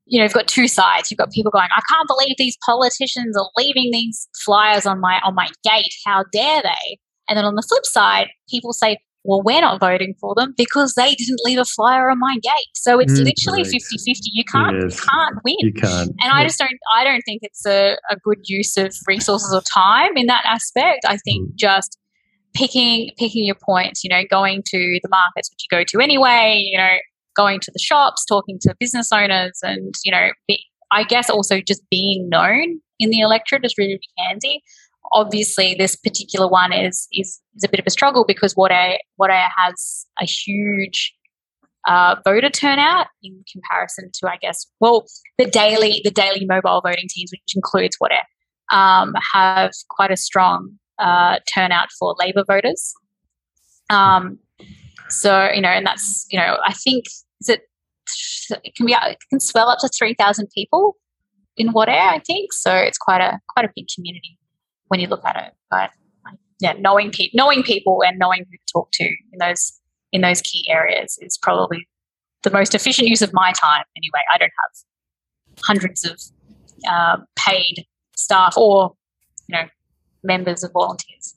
You know, you've got two sides. You've got people going, "I can't believe these politicians are leaving these flyers on my on my gate. How dare they?" And then on the flip side, people say, well, we're not voting for them because they didn't leave a flyer on my gate. So it's mm, literally 50 50. You can't, yes. you can't win. You can't. And I just don't, I don't think it's a, a good use of resources or time in that aspect. I think mm. just picking, picking your points, you know, going to the markets, which you go to anyway, you know, going to the shops, talking to business owners and, you know, be, I guess also just being known in the electorate is really handy obviously this particular one is is, is a bit of a struggle because Wadeye Wadeye has a huge uh, voter turnout in comparison to I guess well the Daly the Daly mobile voting teams which includes Wadeye um, have quite a strong uh, turnout for Labor voters. Um, so you know, and that's you know, I think is it it can be it can swell up to three thousand people in Wadeye, I think. So it's quite a quite a big community when you look at it. But yeah, knowing people, knowing people, and knowing who to talk to in those in those key areas is probably the most efficient use of my time. Anyway, I don't have hundreds of uh, paid staff or you know members of volunteers.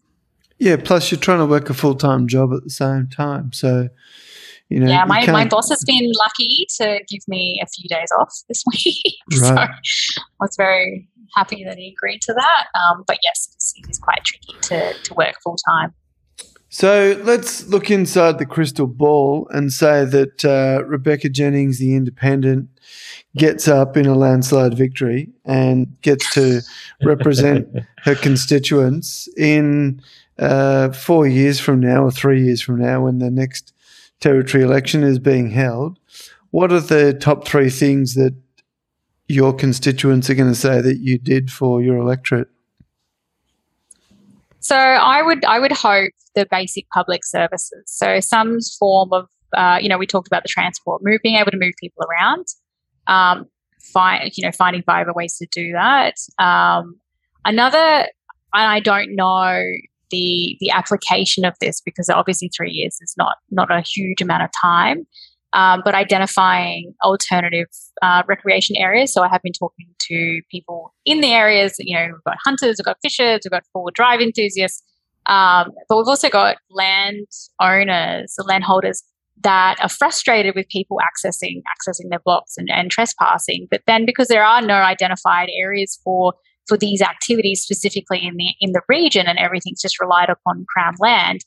Yeah, plus you're trying to work a full time job at the same time, so you know. Yeah, my, my boss has been lucky to give me a few days off this week, right. so I was very happy that he agreed to that. Um, but yes, it is quite tricky to, to work full time. So let's look inside the crystal ball and say that uh, Rebecca Jennings, the independent, gets up in a landslide victory and gets to represent her constituents in uh, four years from now or three years from now when the next territory election is being held. What are the top three things that your constituents are going to say that you did for your electorate? So I would I would hope the basic public services. So some form of uh, you know we talked about the transport, move, being able to move people around, um, find you know finding viable ways to do that. Um, another, and I don't know the the application of this because obviously three years is not not a huge amount of time um, but identifying alternative uh, recreation areas. So I have been talking to people in the areas. You know, we've got hunters, we've got fishers, we've got four drive enthusiasts, um, but we've also got land owners, landholders that are frustrated with people accessing accessing their blocks and, and trespassing. But then because there are no identified areas for for these activities specifically in the in the region and everything's just relied upon crown land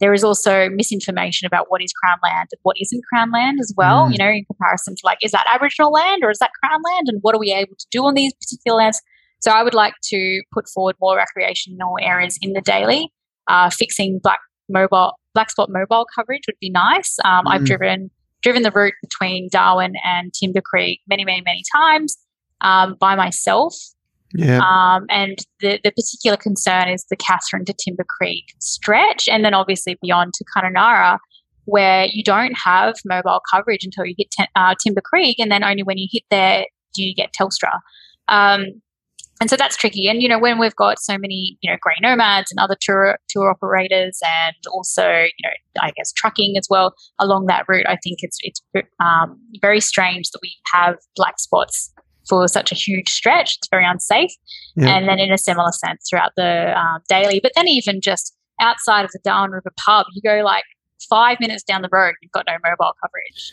there is also misinformation about what is Crown land and what isn't Crown land as well, mm. you know, in comparison to like, is that Aboriginal land or is that Crown land? And what are we able to do on these particular lands? So I would like to put forward more recreational areas in the Daly. Uh, fixing black mobile black spot mobile coverage would be nice. Um, mm. I've driven driven the route between Darwin and Timber Creek many, many, many times um, by myself. Yeah. Um, and the, the particular concern is the Katherine to Timber Creek stretch, and then obviously beyond to Kununurra, where you don't have mobile coverage until you hit uh, Timber Creek, and then only when you hit there do you get Telstra. Um, and so that's tricky. And you know, when we've got so many, you know, grey nomads and other tour tour operators, and also, you know, I guess trucking as well along that route, I think it's it's um, very strange that we have black spots for such a huge stretch. It's very unsafe. Yeah. And then in a similar sense throughout the um, Daly, but then even just outside of the Darwin River pub, you go like five minutes down the road, you've got no mobile coverage.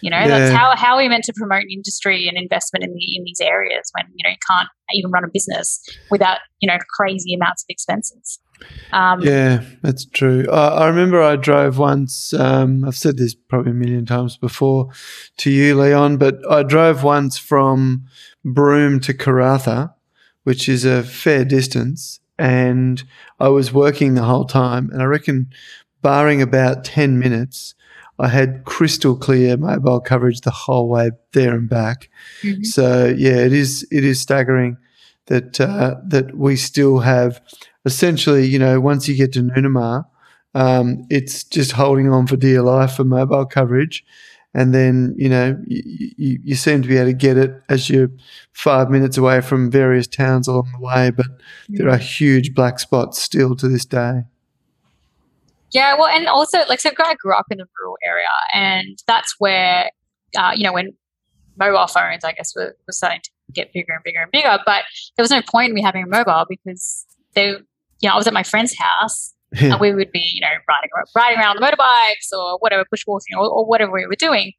You know, yeah. that's how, how are we meant to promote industry and investment in the in these areas when you know you can't even run a business without you know crazy amounts of expenses. Um, yeah, that's true. I, I, remember I drove once. Um, I've said this probably a million times before to you, Leon, but I drove once from Broome to Karratha, which is a fair distance, and I was working the whole time. And I reckon barring about 10 minutes, I had crystal clear mobile coverage the whole way there and back. Mm-hmm. So yeah, it is it is staggering that uh, that we still have essentially, you know, once you get to Noonamah, um, it's just holding on for dear life for mobile coverage. And then, you know, you, you, you, seem to be able to get it as you're five minutes away from various towns along the way, but there are huge black spots still to this day. Yeah, well, and also like so, I grew up in the rural area, and that's where uh, you know when mobile phones, I guess, were, were starting to get bigger and bigger and bigger. But there was no point in me having a mobile because they, you know, I was at my friend's house. and we would be, you know, riding riding around the motorbikes or whatever, bushwalking or, or whatever we were doing.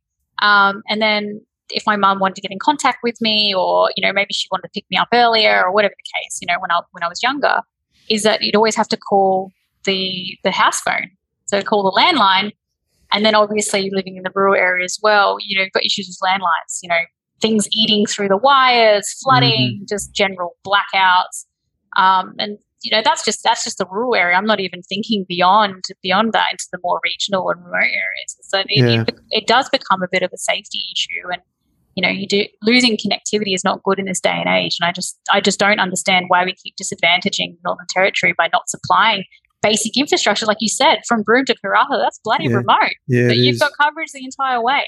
Um, and then if my mum wanted to get in contact with me, or you know, maybe she wanted to pick me up earlier, or whatever the case, you know, when I when I was younger, is that you'd always have to call the the house phone. So call the landline. And then obviously living in the rural area as well, you know, you've got issues with landlines, you know, things eating through the wires, flooding, mm-hmm. just general blackouts. Um, and you know, that's just that's just the rural area. I'm not even thinking beyond beyond that into the more regional and remote areas. So it, yeah. it, it does become a bit of a safety issue and you know you do losing connectivity is not good in this day and age and i just i just don't understand why we keep disadvantaging northern territory by not supplying basic infrastructure, like you said, from Broome to Karratha, that's bloody yeah. remote. Yeah, but you've is. got coverage the entire way.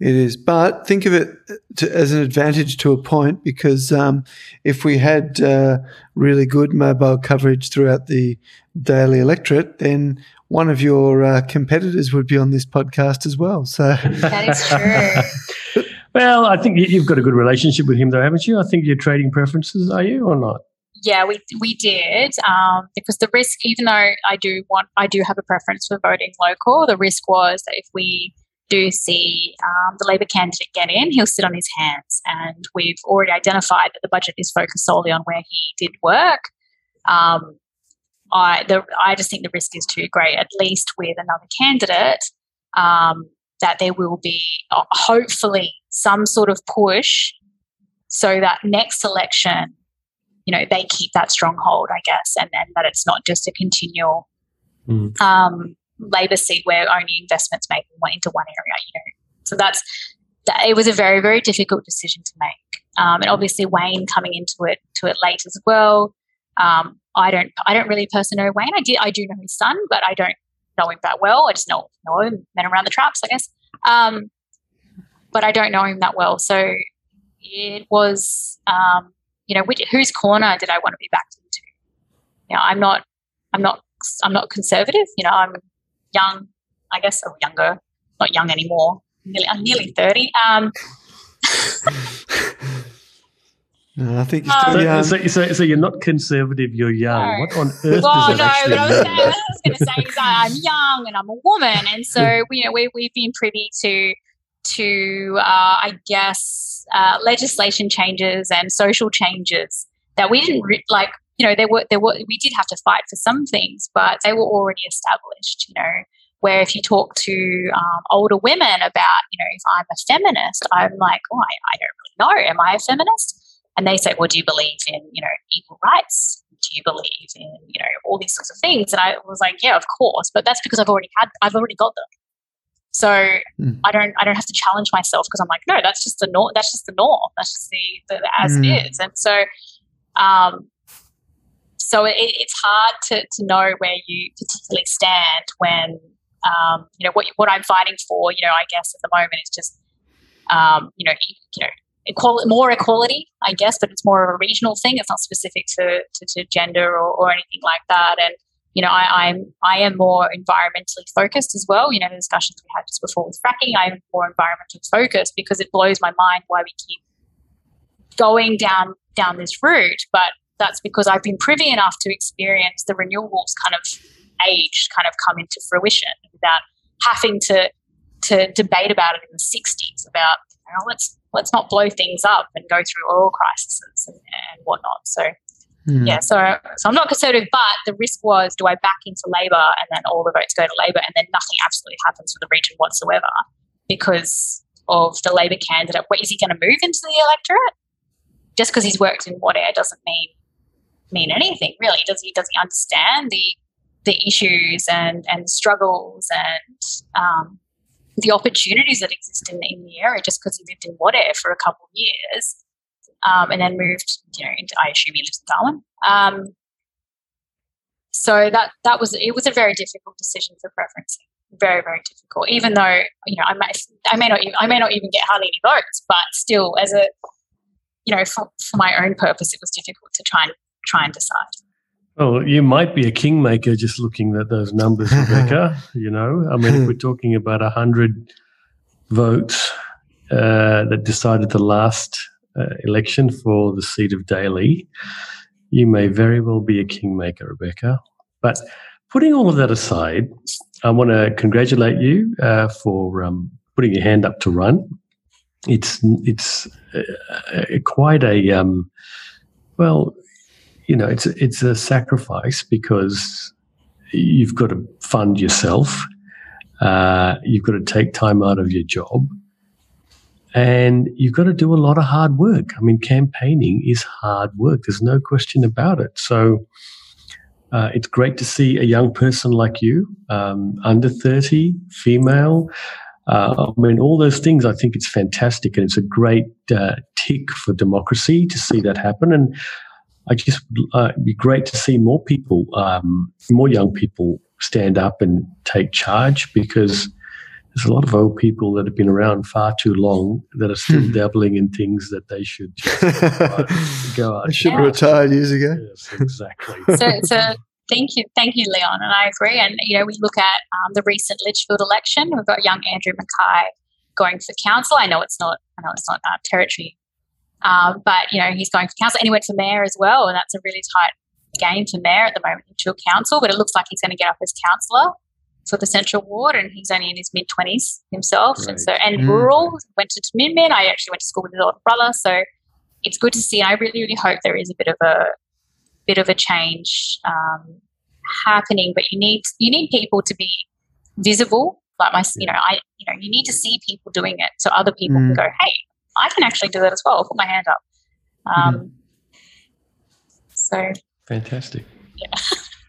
It is, but think of it to, as an advantage to a point because um, if we had uh, really good mobile coverage throughout the Daly electorate, then one of your uh, competitors would be on this podcast as well. So that is true. well, I think you've got a good relationship with him, though, haven't you? I think your trading preferences are you or not? yeah, we we did um, because the risk, even though I do want, I do have a preference for voting local. The risk was that if we do see um, the Labor candidate get in, he'll sit on his hands, and we've already identified that the budget is focused solely on where he did work. Um, I the, I just think the risk is too great. At least with another candidate, um, that there will be uh, hopefully some sort of push so that next election you know they keep that stronghold, I guess, and, and that it's not just a continual mm. um, labor seat where only investments made into one area. You know, so that's that, it was a very very difficult decision to make, um, and obviously Wayne coming into it to it late as well. Um, I don't I don't really personally know Wayne. I did I do know his son, but I don't know him that well. I just know know him, met around the traps, I guess. Um, but I don't know him that well, so it was um, you know, which, whose corner did I want to be backed into? You know, I'm not, I'm not, I'm not conservative. You know, I'm young, I guess, or younger, not young anymore. Nearly, I'm nearly thirty. Um, no, I think you're still um, young. So, so, so, you're not conservative. You're young. No. What on earth well, does that no, but I was, was going to say is I'm young and I'm a woman, and so we, you know we we've been privy to to, uh, I guess, uh, legislation changes and social changes that we didn't re- like. You know, there were there were we did have to fight for some things, but they were already established. You know, where if you talk to um, older women about, you know, if I'm a feminist, I'm like, oh, I, I don't really know. Am I a feminist? And they say, well, do you believe in, you know, equal rights? Do you believe in, you know, all these sorts of things? And I was like, yeah, of course, but that's because I've already had, I've already got them. So mm. I don't I don't have to challenge myself because I'm like, no, that's just the norm. That's just the norm. That's just the, the as mm. it is. And so, um, so it, it's hard to to know where you particularly stand when um, you know what what I'm fighting for. You know, I guess at the moment is just um, you know you know equality, more equality, I guess, but it's more of a regional thing. It's not specific to, to, to gender or, or anything like that. And you know, I, I'm I am more environmentally focused as well. You know, the discussions we had just before with fracking, I'm more environmentally focused because it blows my mind why we keep going down down this route. But that's because I've been privy enough to experience the renewables kind of age kind of come into fruition without having to to debate about it in the 60s about you know, let's let's not blow things up and go through oil crises and, and whatnot. So mm. yeah, so so I'm not conservative, but the risk was do I back into Labor and then all the votes go to Labor and then nothing absolutely happens for the region whatsoever because of the Labor candidate. What is he going to move into the electorate? Just because he's worked in Wadeye doesn't mean mean anything really. Does he does he understand the the issues and and struggles and um, the opportunities that exist in, in the area just because he lived in Wadeye for a couple of years um, and then moved, you know, into, I assume he lives in Darwin. Um, so that that was it was a very difficult decision for preferencing. Very very difficult. Even though you know I may I may not even, I may not even get hardly any votes, but still as a you know for, for my own purpose, it was difficult to try and try and decide. Well, you might be a kingmaker just looking at those numbers, Rebecca. you know, I mean, if we're talking about a hundred votes uh, that decided the last uh, election for the seat of Daly, you may very well be a kingmaker, Rebecca. But putting all of that aside, I want to congratulate you uh, for um, putting your hand up to run. It's it's uh, quite a um, well you know, it's it's a sacrifice because you've got to fund yourself. Uh, you've got to take time out of your job, and you've got to do a lot of hard work. I mean, campaigning is hard work. There's no question about it. So. Uh, it's great to see a young person like you, um, under 30, female. Uh, I mean, all those things, I think it's fantastic. And it's a great uh, tick for democracy to see that happen. And I just uh, it'd be great to see more people, um, more young people, stand up and take charge because there's a lot of old people that have been around far too long that are still hmm. dabbling in things that they should just go out. I should have retired years ago. Yes, exactly. so, so thank you, thank you, Leon, and I agree. And you know, we look at um, the recent Litchfield election. We've got young Andrew Mackay going for council. I know it's not, I know it's not uh, territory um, but you know, he's going for council, and he went for mayor as well, and that's a really tight game for mayor at the moment in Council. But it looks like he's going to get up as councillor for the Central Ward, and he's only in his mid twenties himself. Right. And so, and mm. rural went to Min. I actually went to school with his older brother, so it's good to see. I really, really hope there is a bit of a bit of a change um, happening. But you need you need people to be visible. Like my, you know, I, you know, you need to see people doing it so other people mm. can go, hey, I can actually do that as well. I'll put my hand up. Um, mm-hmm. So fantastic. Yeah.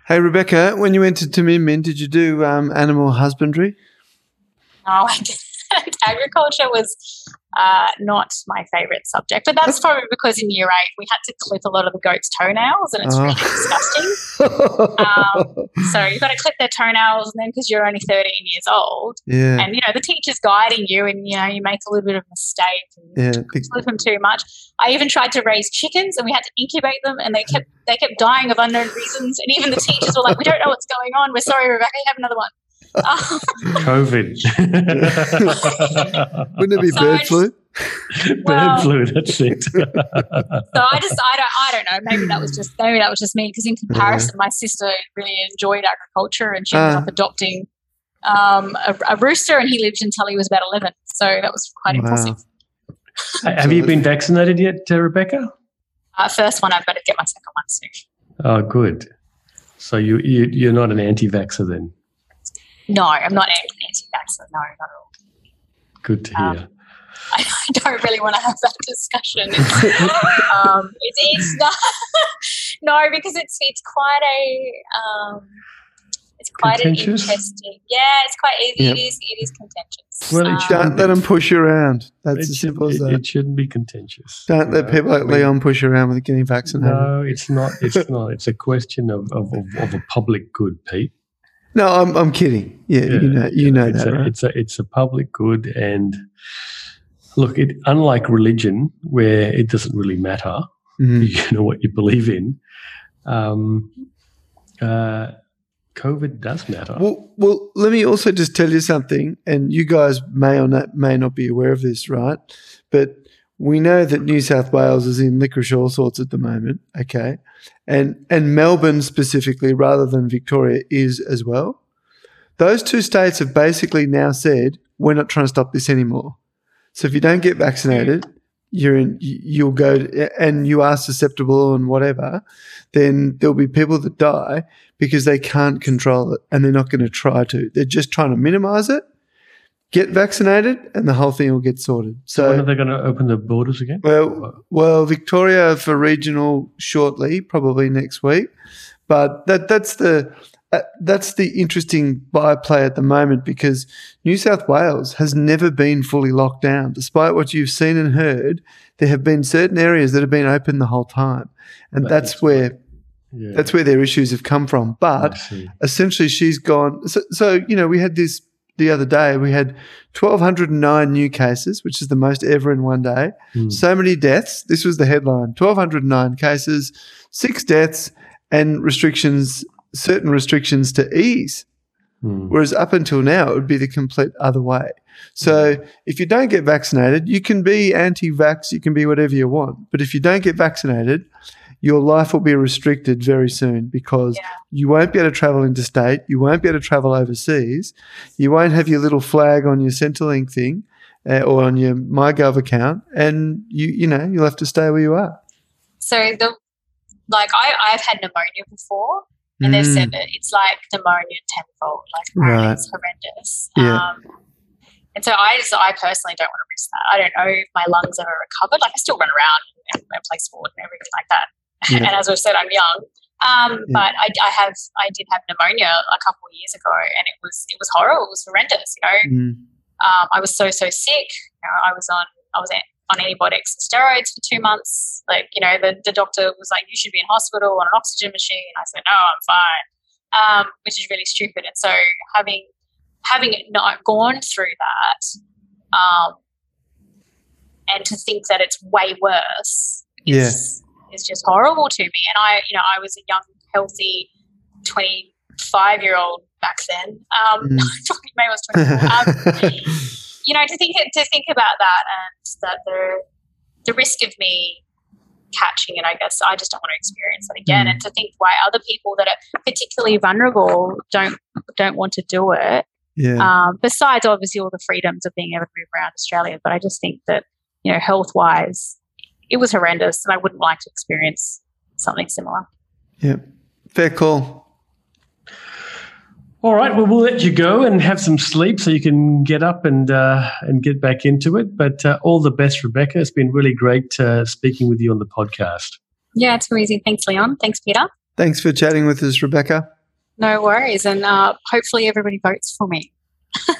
Hey Rebecca, when you went to Taminmin, did you do um, animal husbandry? No, I agriculture was uh, not my favorite subject, but that's probably because in year eight we had to clip a lot of the goats' toenails, and it's oh. really disgusting. um, so you've got to clip their toenails, and then because you're only 13 years old, yeah. and you know the teacher's guiding you, and you know you make a little bit of a mistake, and yeah. clip them too much. I even tried to raise chickens, and we had to incubate them, and they kept they kept dying of unknown reasons, and even the teachers were like, "We don't know what's going on. We're sorry, Rebecca. You have another one." COVID. Wouldn't it be so bird flu? Well, bird flu. That's it. so I just, I don't, I don't know. Maybe that was just, maybe that was just me. Because in comparison, my sister really enjoyed agriculture, and she ended uh, up adopting um, a, a, rooster, and he lived until he was about eleven. So that was quite wow. impressive. Have you been vaccinated yet, uh, Rebecca? Uh, first one. I've got to get my second one soon. Oh, good. So you, you you're not an anti-vaxxer then? No, I'm not anti-vaxxer. No, not at all. Good to um, hear. Um, I, don't really want to have that discussion. um, it is not, no, because it's it's quite a um, it's quite an interesting. Yeah, it's quite it, yep. it is it is contentious. Well, um, don't let them push you around. That's as simple as that. It shouldn't be contentious. Don't let people like Leon push you around with getting vaccinated. No, it's not. It's not. It's a question of, of, of, of a public good, Pete. No, I'm, I'm kidding. Yeah, yeah you know, you know it's that. A, right? It's a it's a public good, and Look, it, unlike religion, where it doesn't really matter, Mhm. you know what you believe in. Um, uh, COVID does matter. Well, well, let me also just tell you something, and you guys may or not, may not be aware of this, right? But we know that New South Wales is in licorice all sorts at the moment, okay, and and Melbourne specifically, rather than Victoria, is as well. Those two states have basically now said we're not trying to stop this anymore. So if you don't get vaccinated, you're in, you- you'll go and you are susceptible and whatever, then there'll be people that die because they can't control it and they're not going to try to. They're just trying to minimize it, get vaccinated, and the whole thing will get sorted. So, when are they going to open the borders again? well, well, Victoria for regional shortly, probably next week. But that that's the uh, that's the interesting byplay at the moment because New South Wales has never been fully locked down, despite what you've seen and heard. There have been certain areas that have been open the whole time, and That that's where Yeah. that's where their issues have come from. But essentially she's gone. So, so, you know, we had this the other day. We had 1,209 new cases, which is the most ever in one day. Hmm. So many deaths. This was the headline 1,209 cases, six deaths, and restrictions, certain restrictions to ease. Hmm. Whereas up until now, it would be the complete other way. So if you don't get vaccinated, you can be anti vax, you can be whatever you want. But if you don't get vaccinated, your life will be restricted very soon because Yeah. you won't be able to travel interstate, you won't be able to travel overseas, you won't have your little flag on your Centrelink thing uh, or on your MyGov account, and you you know you'll have to stay where you are. So the like I I've had pneumonia before, and they've Mm. said that it's like pneumonia tenfold. Like Right. it's horrendous. Yeah. Um, and so I just I personally don't want to risk that. I don't know if my lungs ever recovered. Like I still run around and, and play sport and everything like that. Yeah. and as I said, I'm young. Um, Yeah. But I, I have I did have pneumonia a couple of years ago, and it was it was horrible. It was horrendous. You know, Mm. um, I was so so sick. You know, I was on I was on antibiotics and steroids for two months. Like you know, the, the doctor was like, "You should be in hospital on an oxygen machine." I said, "No, I'm fine," um, which is really stupid. And so having having not gone through that, um, and to think that it's way worse is is just horrible to me. And I, you know, I was a young, healthy, twenty five year old back then. Um, Mm. maybe I was twenty four. Um, you know, to think to think about that and that the the risk of me catching it, I guess I just don't want to experience that again. Mm. And to think why other people that are particularly vulnerable don't don't want to do it. yeah. Um, besides, obviously, all the freedoms of being able to move around Australia, but I just think that you know, health wise, it was horrendous, and I wouldn't like to experience something similar. yeah. Fair call. All right. Well, we'll let you go and have some sleep so you can get up and uh, and get back into it. But uh, all the best, Rebecca. It's been really great uh, speaking with you on the podcast. Yeah, it's amazing. Thanks, Leon. Thanks, Peter. Thanks for chatting with us, Rebecca. No worries, and uh, hopefully everybody votes for me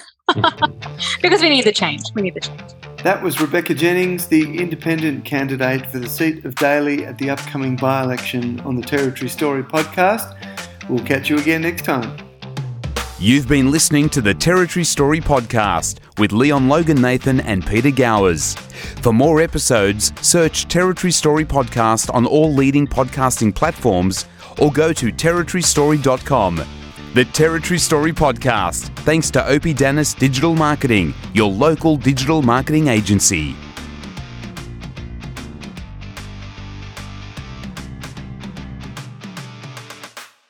because we need the change. We need the change. That was Rebecca Jennings, the independent candidate for the seat of Daly at the upcoming by election on the Territory Story podcast. We'll catch you again next time. You've been listening to the Territory Story podcast with Leon Logan Nathan and Peter Gowers. For more episodes, search Territory Story podcast on all leading podcasting platforms or go to territorystory.com. The Territory Story podcast, thanks to Opie Dennis Digital Marketing, your local digital marketing agency.